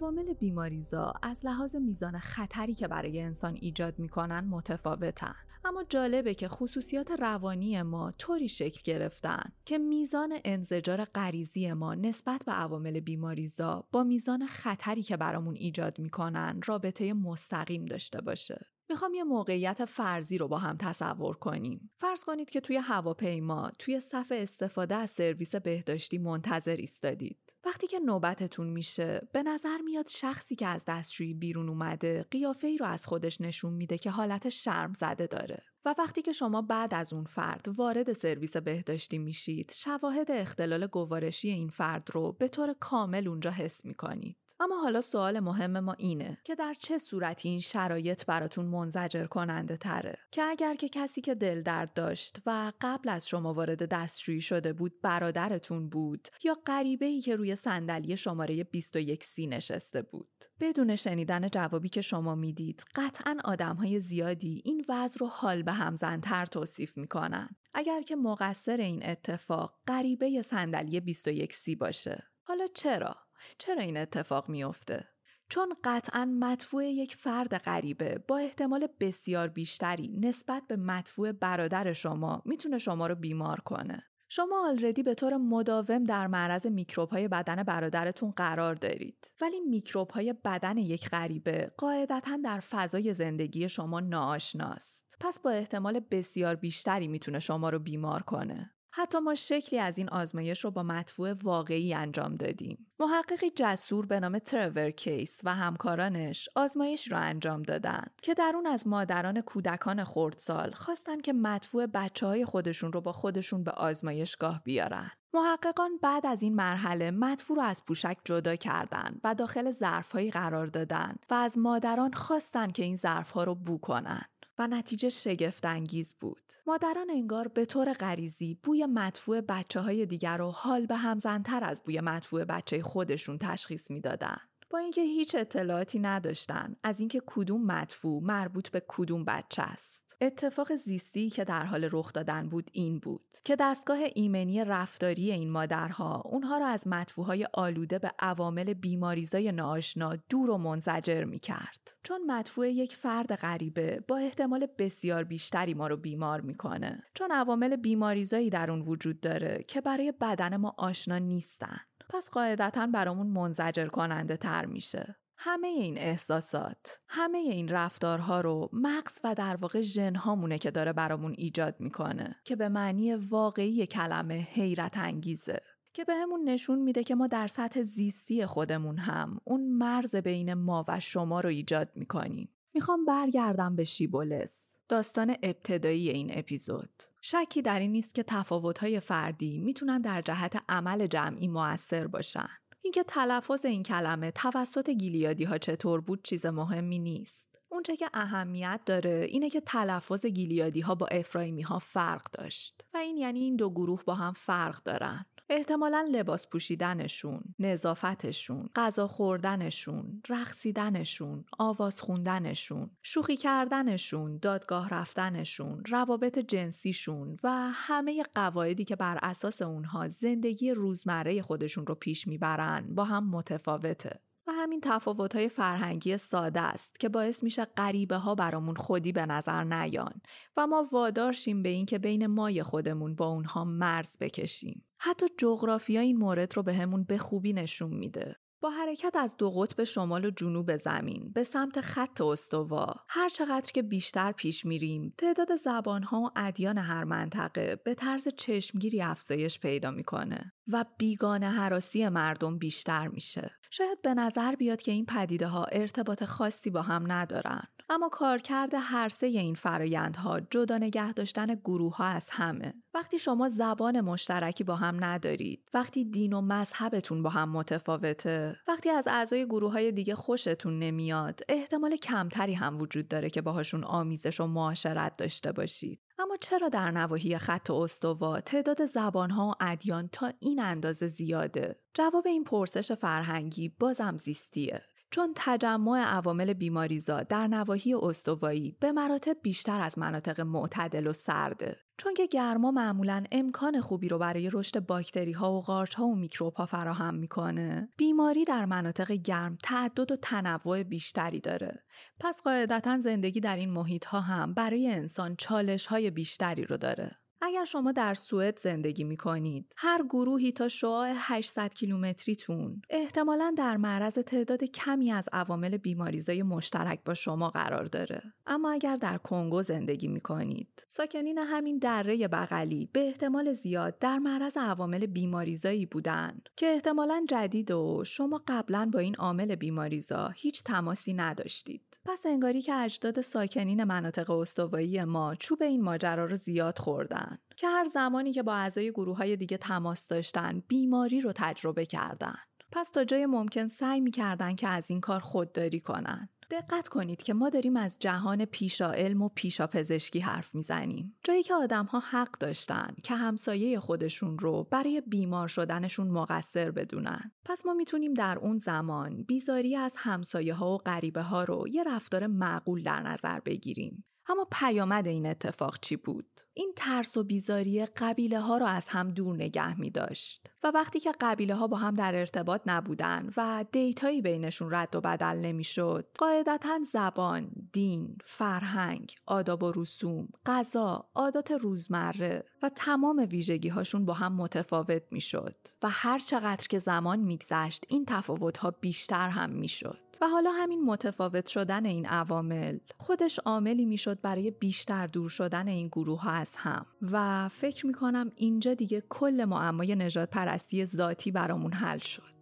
عوامل بیماریزا از لحاظ میزان خطری که برای انسان ایجاد می‌کنن متفاوتن. اما جالبه که خصوصیات روانی ما طوری شکل گرفتن که میزان انزجار غریزی ما نسبت به عوامل بیماریزا با میزان خطری که برامون ایجاد می‌کنن رابطه مستقیم داشته باشه. می‌خوام یه موقعیت فرضی رو با هم تصور کنیم. فرض کنید که توی هواپیما توی صف استفاده از سرویس بهداشتی منتظر ایستادید. وقتی که نوبتتون میشه به نظر میاد شخصی که از دستشویی بیرون اومده قیافه ای رو از خودش نشون میده که حالت شرم زده داره و وقتی که شما بعد از اون فرد وارد سرویس بهداشتی میشید شواهد اختلال گوارشی این فرد رو به طور کامل اونجا حس می‌کنید اما حالا سوال مهم ما اینه که در چه صورتی این شرایط براتون منزجر کننده تره؟ که اگر که کسی که دل درد داشت و قبل از شما وارد دستشویی شده بود برادرتون بود یا غریبه ای که روی صندلی شماره 21 سی نشسته بود. بدون شنیدن جوابی که شما می‌دید قطعا آدم های زیادی این وضع رو حال به همزنتر توصیف می‌کنن. اگر که مقصر این اتفاق غریبه صندلی 21 سی باشه. حالا چرا؟ چرا این اتفاق میافته؟ چون قطعا مدفوع یک فرد غریبه با احتمال بسیار بیشتری نسبت به مدفوع برادر شما می‌تونه شما رو بیمار کنه. شما آلردی به طور مداوم در معرض میکروب های بدن برادرتون قرار دارید ولی میکروب های بدن یک غریبه قاعدتا در فضای زندگی شما ناآشناست پس با احتمال بسیار بیشتری می‌تونه شما رو بیمار کنه حتی ما شکلی از این آزمایش رو با مطبوع واقعی انجام دادیم. محققی جسور به نام ترور کیس و همکارانش آزمایش رو انجام دادن که در اون از مادران کودکان خردسال خواستن که مطبوع بچه های خودشون رو با خودشون به آزمایشگاه بیارن. محققان بعد از این مرحله مدفوع رو از پوشک جدا کردند و داخل ظرفهایی قرار دادن و از مادران خواستن که این ظرفها رو بو کنن. و نتیجه شگفت انگیز بود. مادران انگار به طور غریزی بوی مدفوع بچه های دیگر رو حال به همزنتر از بوی مدفوع بچه خودشون تشخیص می‌دادن. با اینکه هیچ اطلاعاتی نداشتن از اینکه کدوم مدفوع مربوط به کدوم بچه است. اتفاق زیستی که در حال رخ دادن بود این بود که دستگاه ایمنی رفتاری این مادرها اونها را از مدفوعهای آلوده به عوامل بیماریزای ناآشنا دور و منزجر می کرد. چون مدفوع یک فرد غریبه با احتمال بسیار بیشتری ما رو بیمار می‌کنه. چون عوامل بیماریزایی در اون وجود داره که برای بدن ما آشنا نیستن. پس قاعدتا برامون منزجر کننده تر میشه. همه این احساسات، همه این رفتارها رو مغز و در واقع ژنهامونه که داره برامون ایجاد می‌کنه که به معنی واقعی کلمه حیرت انگیزه. که به همون نشون میده که ما در سطح زیستی خودمون هم اون مرز بین ما و شما رو ایجاد می‌کنیم. می‌خوام برگردم به شیبولس. داستان ابتدایی این اپیزود. شکی در این نیست که تفاوت‌های فردی می‌تونن در جهت عمل جمعی موثر باشن. اینکه تلفظ این کلمه توسط گیلیادی ها چطور بود چیز مهمی نیست. اونچه که اهمیت داره اینه که تلفظ گیلیادی ها با افرایمی ها فرق داشت و این یعنی این دو گروه با هم فرق دارن. احتمالا لباس پوشیدنشون، نظافتشون، غذا خوردنشون، رقصیدنشون، آواز خوندنشون، شوخی کردنشون، دادگاه رفتنشون، روابط جنسیشون و همه قواعدی که بر اساس اونها زندگی روزمره خودشون رو پیش می‌برن با هم متفاوته. و همین تفاوت های فرهنگی ساده است که باعث میشه غریبه ها برامون خودی به نظر نیان و ما وادارشیم به اینکه بین مای خودمون با اونها مرز بکشیم. حتی جغرافیا این مورد رو به, به خوبی نشون میده. با حرکت از دو قطب شمال و جنوب زمین به سمت خط استوا هر چقدر که بیشتر پیش میریم تعداد زبانها و ادیان هر منطقه به طرز چشمگیری افزایش پیدا می‌کنه و بیگانه حراسی مردم بیشتر میشه. شاید به نظر بیاد که این پدیده ها ارتباط خاصی با هم ندارن. اما کارکرد هر سه این فرایندها جدا نگه داشتن گروه ها از همه. وقتی شما زبان مشترکی با هم ندارید وقتی دین و مذهبتون با هم متفاوته وقتی از اعضای گروه های دیگه خوشتون نمیاد احتمال کمتری هم وجود داره که باهاشون آمیزش و معاشرت داشته باشید. اما چرا در نواحی خط استوا تعداد زبانها و ادیان تا این اندازه زیاده؟ جواب این پرسش فرهنگی بازم زیستیه. چون تجمع عوامل بیماریزا در نواحی استوایی به مراتب بیشتر از مناطق معتدل و سرده چون که گرما معمولا امکان خوبی رو برای رشد باکتری ها و قارچ ها و میکروب ها فراهم می‌کنه. بیماری در مناطق گرم تعدد و تنوع بیشتری داره. پس قاعدتا زندگی در این محیط ها هم برای انسان چالش های بیشتری رو داره. اگر شما در سوئد زندگی می کنید، هر گروهی تا شعاع 800 کیلومتریتون احتمالا در معرض تعداد کمی از عوامل بیماریزای مشترک با شما قرار داره. اما اگر در کنگو زندگی می کنید، ساکنین همین دره بغلی به احتمال زیاد در معرض عوامل بیماریزایی بودند که احتمالا جدید و شما قبلا با این عامل بیماریزا هیچ تماسی نداشتید. پس انگاری که اجداد ساکنین مناطق استوایی ما چوب این ماجرا رو زیاد خوردن که هر زمانی که با اعضای گروه های دیگه تماس داشتن بیماری رو تجربه کردن پس تا جای ممکن سعی می‌کردن که از این کار خودداری کنن دقت کنید که ما داریم از جهان پیشا علم و پیشا پزشکی حرف می‌زنیم. جایی که آدم ها حق داشتن که همسایه خودشون رو برای بیمار شدنشون مقصر بدونن. پس ما می‌تونیم در اون زمان بیزاری از همسایه ها و غریبه ها رو یه رفتار معقول در نظر بگیریم. اما پیامد این اتفاق چی بود؟ این ترس و بیزاری قبیله ها را از هم دور نگه می داشت و وقتی که قبیله ها با هم در ارتباط نبودن و دیتایی بینشون رد و بدل نمی شد قاعدتا زبان، دین، فرهنگ، آداب و رسوم، غذا، عادات روزمره و تمام ویژگی هاشون با هم متفاوت می شد و هر چقدر که زمان میگذشت این تفاوت ها بیشتر هم می شد و حالا همین متفاوت شدن این عوامل خودش عاملی می‌شد برای بیشتر دور شدن این گروه ها از هم. و فکر می کنم اینجا دیگه کل معمای نجات پرستی ذاتی برامون حل شد.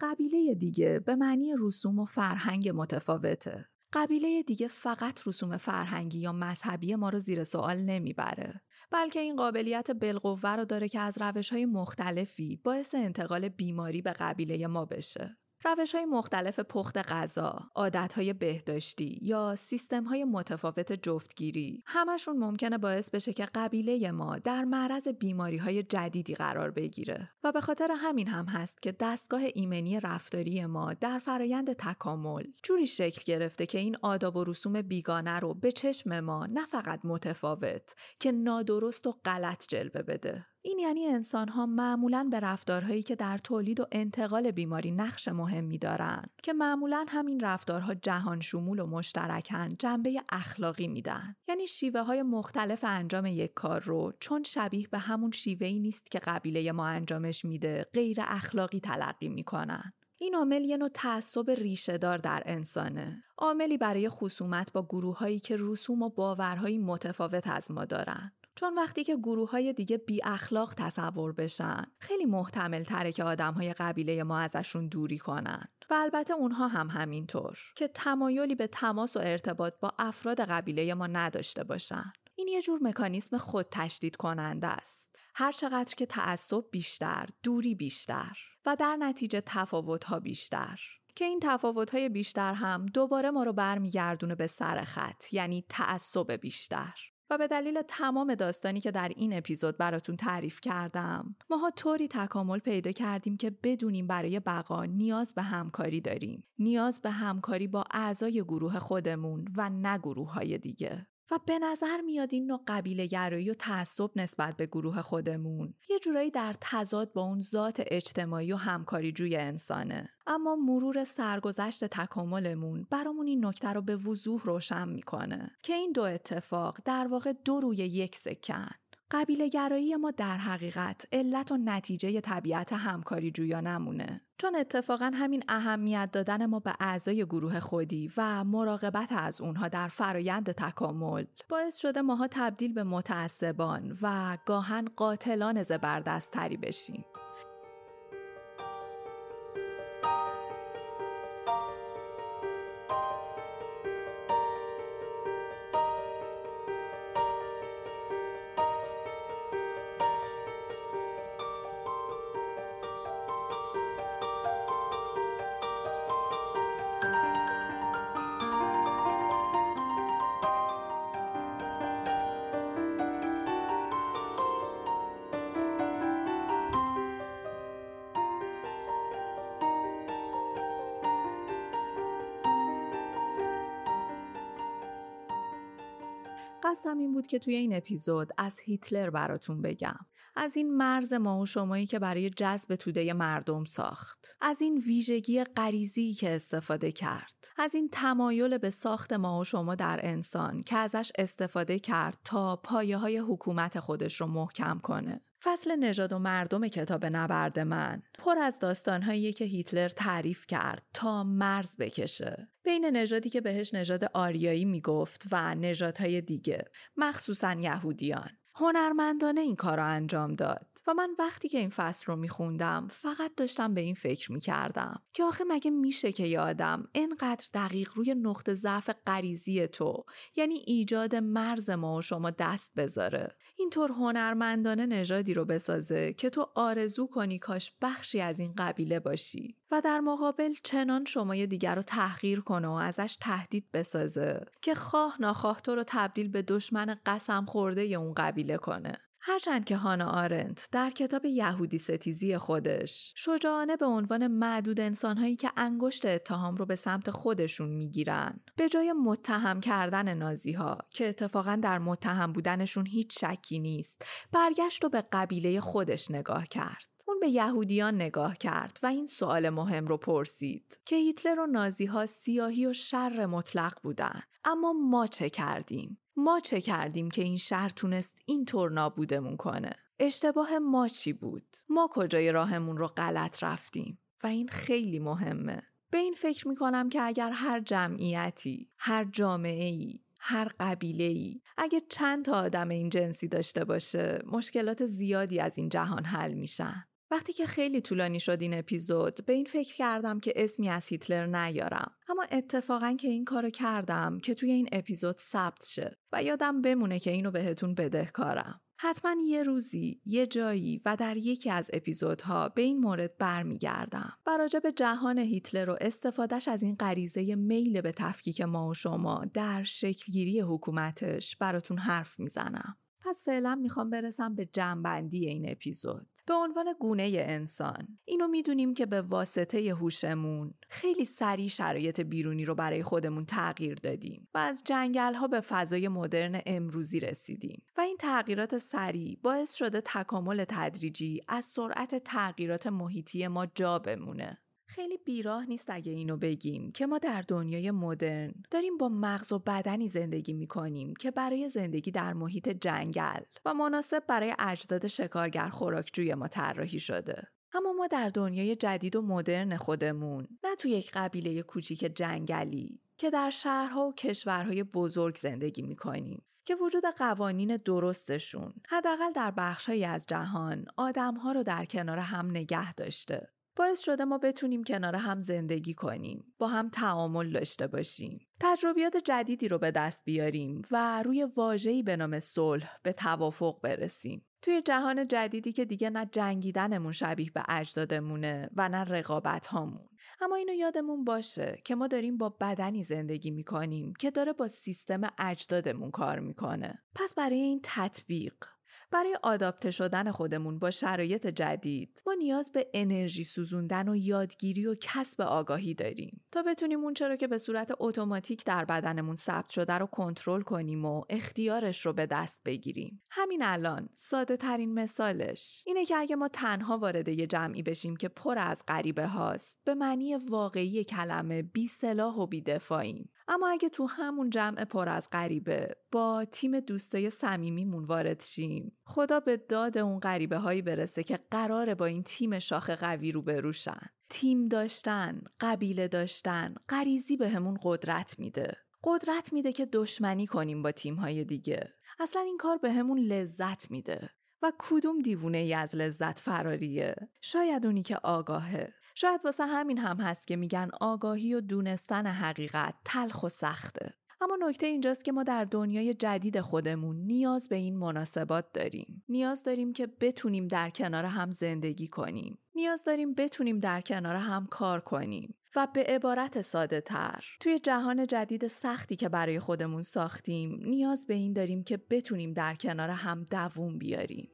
قبیله دیگه به معنی رسوم و فرهنگ متفاوته. قبیله دیگه فقط رسوم فرهنگی یا مذهبی ما رو زیر سوال نمی‌بره بلکه این قابلیت بالقوه رو داره که از روش های مختلفی باعث انتقال بیماری به قبیله ما بشه روش های مختلف پخت غذا، عادت های بهداشتی یا سیستم های متفاوت جفتگیری. همشون ممکنه باعث بشه که قبیله ما در معرض بیماری های جدیدی قرار بگیره. و به خاطر همین هم هست که دستگاه ایمنی رفتاری ما در فرایند تکامل جوری شکل گرفته که این آداب و رسوم بیگانه رو به چشم ما نه فقط متفاوت که نادرست و غلط جلوه بده. این یعنی انسان ها معمولا به رفتارهایی که در تولید و انتقال بیماری نقش مهمی دارن که معمولا همین رفتارها جهان شمول و مشترکن جنبه اخلاقی میدن یعنی شیوه های مختلف انجام یک کار رو چون شبیه به همون شیوهی نیست که قبیله ما انجامش میده غیر اخلاقی تلقی می‌کنن این عامل یه نوع تعصب ریشه دار در انسانه. عاملی برای خصومت با گروه هایی که رسوم و باورهایی متفاوت از ما دارن. چون وقتی که گروه های دیگه بی اخلاق تصور بشن خیلی محتمل تره که آدم های قبیله ما ازشون دوری کنن. و البته اونها هم همینطور که تمایلی به تماس و ارتباط با افراد قبیله ما نداشته باشن. این یه جور مکانیسم خود تشدید کننده است. هر چقدر که تعصب بیشتر دوری بیشتر و در نتیجه تفاوت ها بیشتر. که این تفاوت های بیشتر هم دوباره ما رو برمیگردونه به سر خط یعنی تعصب بیشتر. و به دلیل تمام داستانی که در این اپیزود براتون تعریف کردم ماها طوری تکامل پیدا کردیم که بدونیم برای بقا نیاز به همکاری داریم. نیاز به همکاری با اعضای گروه خودمون و نه گروه های دیگه. و به نظر میاد این نوع قبیله گرایی و تعصب نسبت به گروه خودمون. یه جورایی در تضاد با اون ذات اجتماعی و همکاری جوی انسانه. اما مرور سرگذشت تکاملمون برامون این نکته رو به وضوح روشن می‌کنه که این دو اتفاق در واقع دو روی یک سکن. قبیله گرایی ما در حقیقت علت و نتیجه طبیعت همکاری جویانمونه چون اتفاقا همین اهمیت دادن ما به اعضای گروه خودی و مراقبت از اونها در فرایند تکامل باعث شده ماها تبدیل به متعصبان و گاهن قاتلان زبردستتری بشیم. بود که توی این اپیزود از هیتلر براتون بگم. از این مرز ما و شمایی که برای جذب توده مردم ساخت. از این ویژگی غریزی که استفاده کرد. از این تمایل به ساخت ما و شما در انسان که ازش استفاده کرد تا پایه های حکومت خودش رو محکم کنه. فصل نژاد و مردم کتاب نبرد من. پر از داستانهایی که هیتلر تعریف کرد تا مرز بکشه. بین نژادی که بهش نژاد آریایی می‌گفت و نژادهای دیگه. مخصوصا یهودیان. هنرمندانه این کار را انجام داد و من وقتی که این فصل رو میخوندم فقط داشتم به این فکر می‌کردم که آخه مگه میشه که یه آدم انقدر دقیق روی نقطه ضعف غریزی تو یعنی ایجاد مرز ما و شما دست بذاره. اینطور هنرمندانه نژادی رو بسازه که تو آرزو کنی کاش بخشی از این قبیله باشی و در مقابل چنان شما یه دیگر رو تحقیر کنه و ازش تهدید بسازه که خواه ناخواه تو رو تبدیل به دشمن قسم خورده اون قبیله کنه. هرچند که هانا آرنت در کتاب یهودی ستیزی خودش شجاعانه به عنوان معدود انسانهایی که انگشت اتهام رو به سمت خودشون می‌گیرن به جای متهم کردن نازی ها که اتفاقا در متهم بودنشون هیچ شکی نیست برگشت و به قبیله خودش نگاه کرد. اون به یهودیان نگاه کرد و این سوال مهم رو پرسید که هیتلر و نازی ها سیاهی و شر مطلق بودن اما ما چه کردیم؟ ما چه کردیم که این شهر تونست اینطور نابودمون کنه؟ اشتباه ما چی بود؟ ما کجای راهمون رو غلط رفتیم؟ و این خیلی مهمه. به این فکر می‌کنم که اگر هر جمعیتی هر جامعه ای هر قبیله ای اگه چند تا آدم این جنسی داشته باشه مشکلات زیادی از این جهان حل میشن. وقتی که خیلی طولانی شد این اپیزود به این فکر کردم که اسمی از هیتلر نیارم اما اتفاقا که این کارو کردم که توی این اپیزود ثبت شه و یادم بمونه که اینو بهتون بدهکارم حتما یه روزی، یه جایی و در یکی از اپیزودها به این مورد برمیگردم و راجع به جهان هیتلر و استفادهش از این غریزه میل به تفکیک ما و شما در شکلگیری حکومتش براتون حرف می‌زنم. پس فعلا می‌خوام برسم به جنبندی این اپیزود. به عنوان گونه انسان اینو می‌دونیم که به واسطه هوشمون خیلی سریع شرایط بیرونی رو برای خودمون تغییر دادیم و از جنگل ها به فضای مدرن امروزی رسیدیم و این تغییرات سریع باعث شده تکامل تدریجی از سرعت تغییرات محیطی ما جا بمونه خیلی بیراه نیست اگه اینو بگیم که ما در دنیای مدرن داریم با مغز و بدنی زندگی می‌کنیم که برای زندگی در محیط جنگل و مناسب برای اجداد شکارگر خوراکجوی ما طراحی شده. اما ما در دنیای جدید و مدرن خودمون نه تو یک قبیله کوچیک جنگلی که در شهرها و کشورهای بزرگ زندگی می‌کنیم که وجود قوانین درستشون حداقل در بخشهایی از جهان آدمها رو در کنار هم نگه داشته باعث شده ما بتونیم کنار هم زندگی کنیم با هم تعامل داشته باشیم. تجربیات جدیدی رو به دست بیاریم و روی واژه‌ای به نام صلح به توافق برسیم. توی جهان جدیدی که دیگه نه جنگیدنمون شبیه به اجدادمونه و نه رقابت هامون اما اینو یادمون باشه که ما داریم با بدنی زندگی می‌کنیم که داره با سیستم اجدادمون کار می‌کنه. پس برای این تطبیق برای آداپته شدن خودمون با شرایط جدید ما نیاز به انرژی سوزوندن و یادگیری و کسب آگاهی داریم. تا بتونیم اون چرا که به صورت اتوماتیک در بدنمون ثبت شده رو کنترل کنیم و اختیارش رو به دست بگیریم. همین الان ساده ترین مثالش اینه که اگه ما تنها وارد یه جمعی بشیم که پر از غریبه هاست به معنی واقعی کلمه بی سلاح و بی دفاعیم اما اگه تو همون جمع پر از غریبه با تیم دوستای صمیمیمون وارد شیم. خدا به داد اون غریبه هایی برسه که قراره با این تیم شاخ قوی رو بروشن تیم داشتن قبیله داشتن غریزی بهمون به قدرت میده. قدرت میده که دشمنی کنیم با تیم های دیگه. اصلا این کار بهمون به لذت میده. و کدوم دیوونه ای از لذت فراریه؟ شاید اونی که آگاهه. شاید واسه همین هم هست که میگن آگاهی و دونستن حقیقت تلخ و سخته. اما نکته اینجاست که ما در دنیای جدید خودمون نیاز به این مناسبات داریم. نیاز داریم که بتونیم در کنار هم زندگی کنیم. نیاز داریم بتونیم در کنار هم کار کنیم. و به عبارت ساده تر توی جهان جدید سختی که برای خودمون ساختیم نیاز به این داریم که بتونیم در کنار هم دووم بیاریم.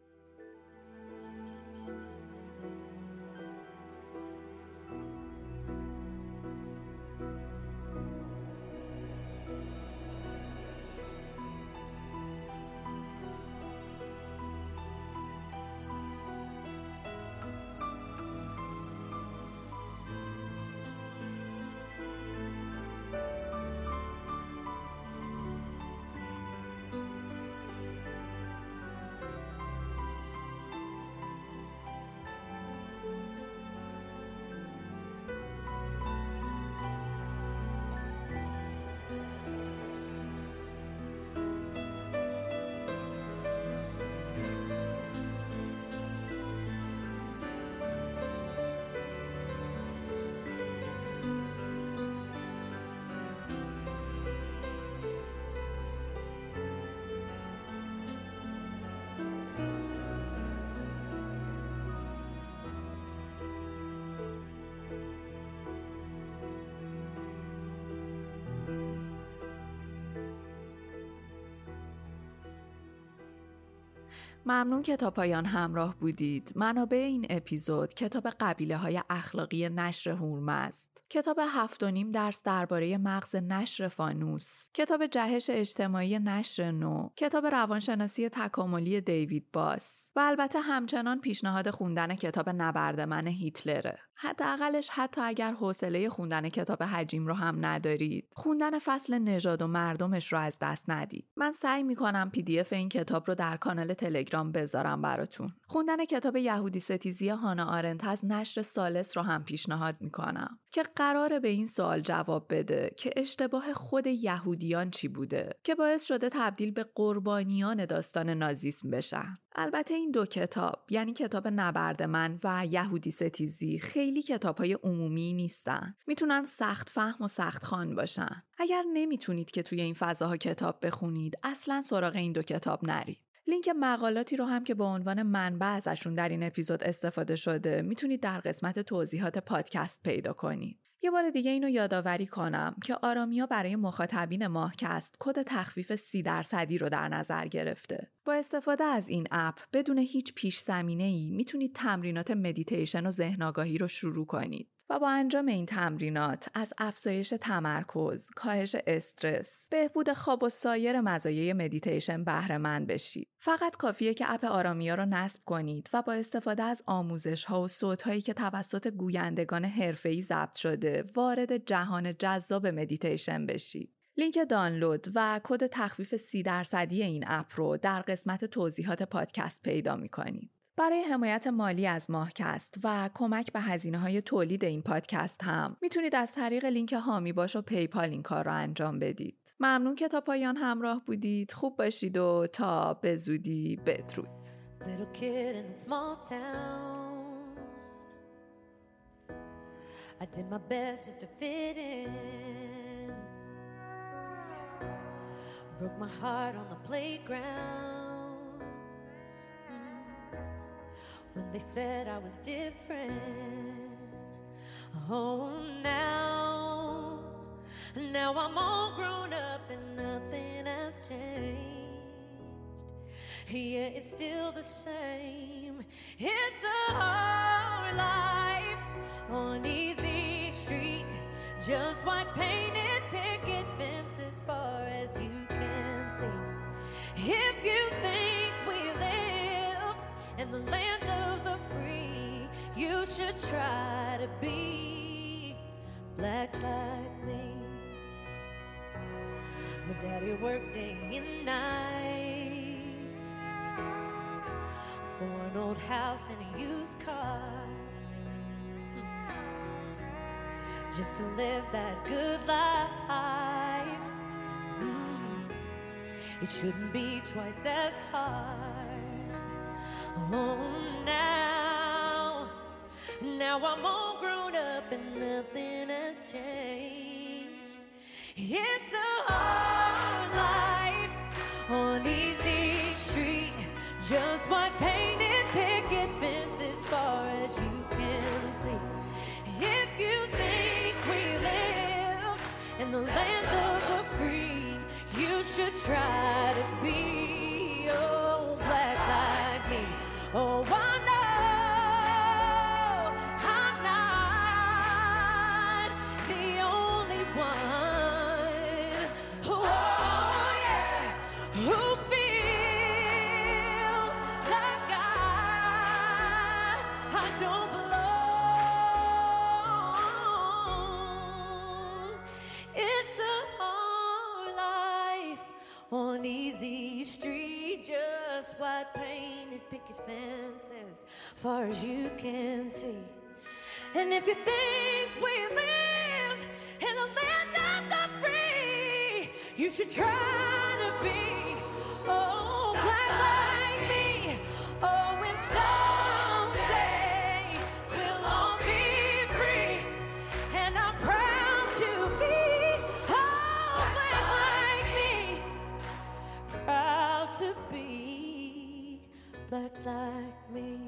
ممنون که تا پایان همراه بودید. منابع این اپیزود کتاب قبیله های اخلاقی نشر هورم است. کتاب هفت و نیم درس درباره مغز نشر فانوس. کتاب جهش اجتماعی نشر نو. کتاب روانشناسی تکاملی دیوید باس. و البته همچنان پیشنهاد خوندن کتاب نبرد من هیتلره. حداقلش حتی اگر حوصله خوندن کتاب حجیم رو هم ندارید خوندن فصل نژاد و مردمش رو از دست ندید من سعی می‌کنم PDF این کتاب رو در کانال تلگرام بذارم براتون خوندن کتاب یهودی ستیزی هانا آرنت از نشر ثالث رو هم پیشنهاد می‌کنم که قراره به این سوال جواب بده که اشتباه خود یهودیان چی بوده که باعث شده تبدیل به قربانیان داستان نازیسم بشن. البته این دو کتاب یعنی کتاب نبرد من و یهودی ستیزی خیلی کتاب های عمومی نیستن. می‌تونن سخت فهم و سخت خوان باشن. اگر نمی‌تونید که توی این فضاها کتاب بخونید اصلا سراغ این دو کتاب نرید. لینک مقالاتی رو هم که با عنوان منبع ازشون در این اپیزود استفاده شده می‌تونید در قسمت توضیحات پادکست پیدا کنید. یه بار دیگه اینو یادآوری کنم که آرامیا برای مخاطبین ماهکست کد تخفیف سی درصدی رو در نظر گرفته. با استفاده از این اپ بدون هیچ پیش زمینه ای می‌تونید تمرینات مدیتیشن و ذهن آگاهی رو شروع کنید. و با انجام این تمرینات از افزایش تمرکز، کاهش استرس، بهبود خواب و سایر مزایای مدیتیشن بهره مند بشید. فقط کافیه که اپ آرامیا رو نصب کنید و با استفاده از آموزش ها و صوت هایی که توسط گویندگان حرفه‌ای ضبط شده وارد جهان جذاب مدیتیشن بشید. لینک دانلود و کد تخفیف سی درصدی این اپ رو در قسمت توضیحات پادکست پیدا می کنید. برای حمایت مالی از ماهکست و کمک به هزینه های تولید این پادکست هم می‌تونید از طریق لینک حامی باش و PayPal این کار را انجام بدید. ممنون که تا پایان همراه بودید. خوب باشید و تا به زودی بدرود. Broke my heart on the playground. When they said I was different, Oh, now, now I'm all grown up and nothing has changed. Yeah, it's still the same. It's a hard life on Easy Street. Just white painted picket fence as far as you can see. If you think we live in the land of you should try to be black like me. My daddy worked day and night for an old house and a used car. Just to live that good life. Mm. It shouldn't be twice as hard. Oh, now, now I'm all grown up and nothing has changed. It's a hard life on Easy Street. Just white painted picket fence as far as you can see. If you think we live in the land of the free, you should try to be fences, far as you can see. And if you think we live in a land of the free, you should try to be oh black like me. Oh, and someday like me.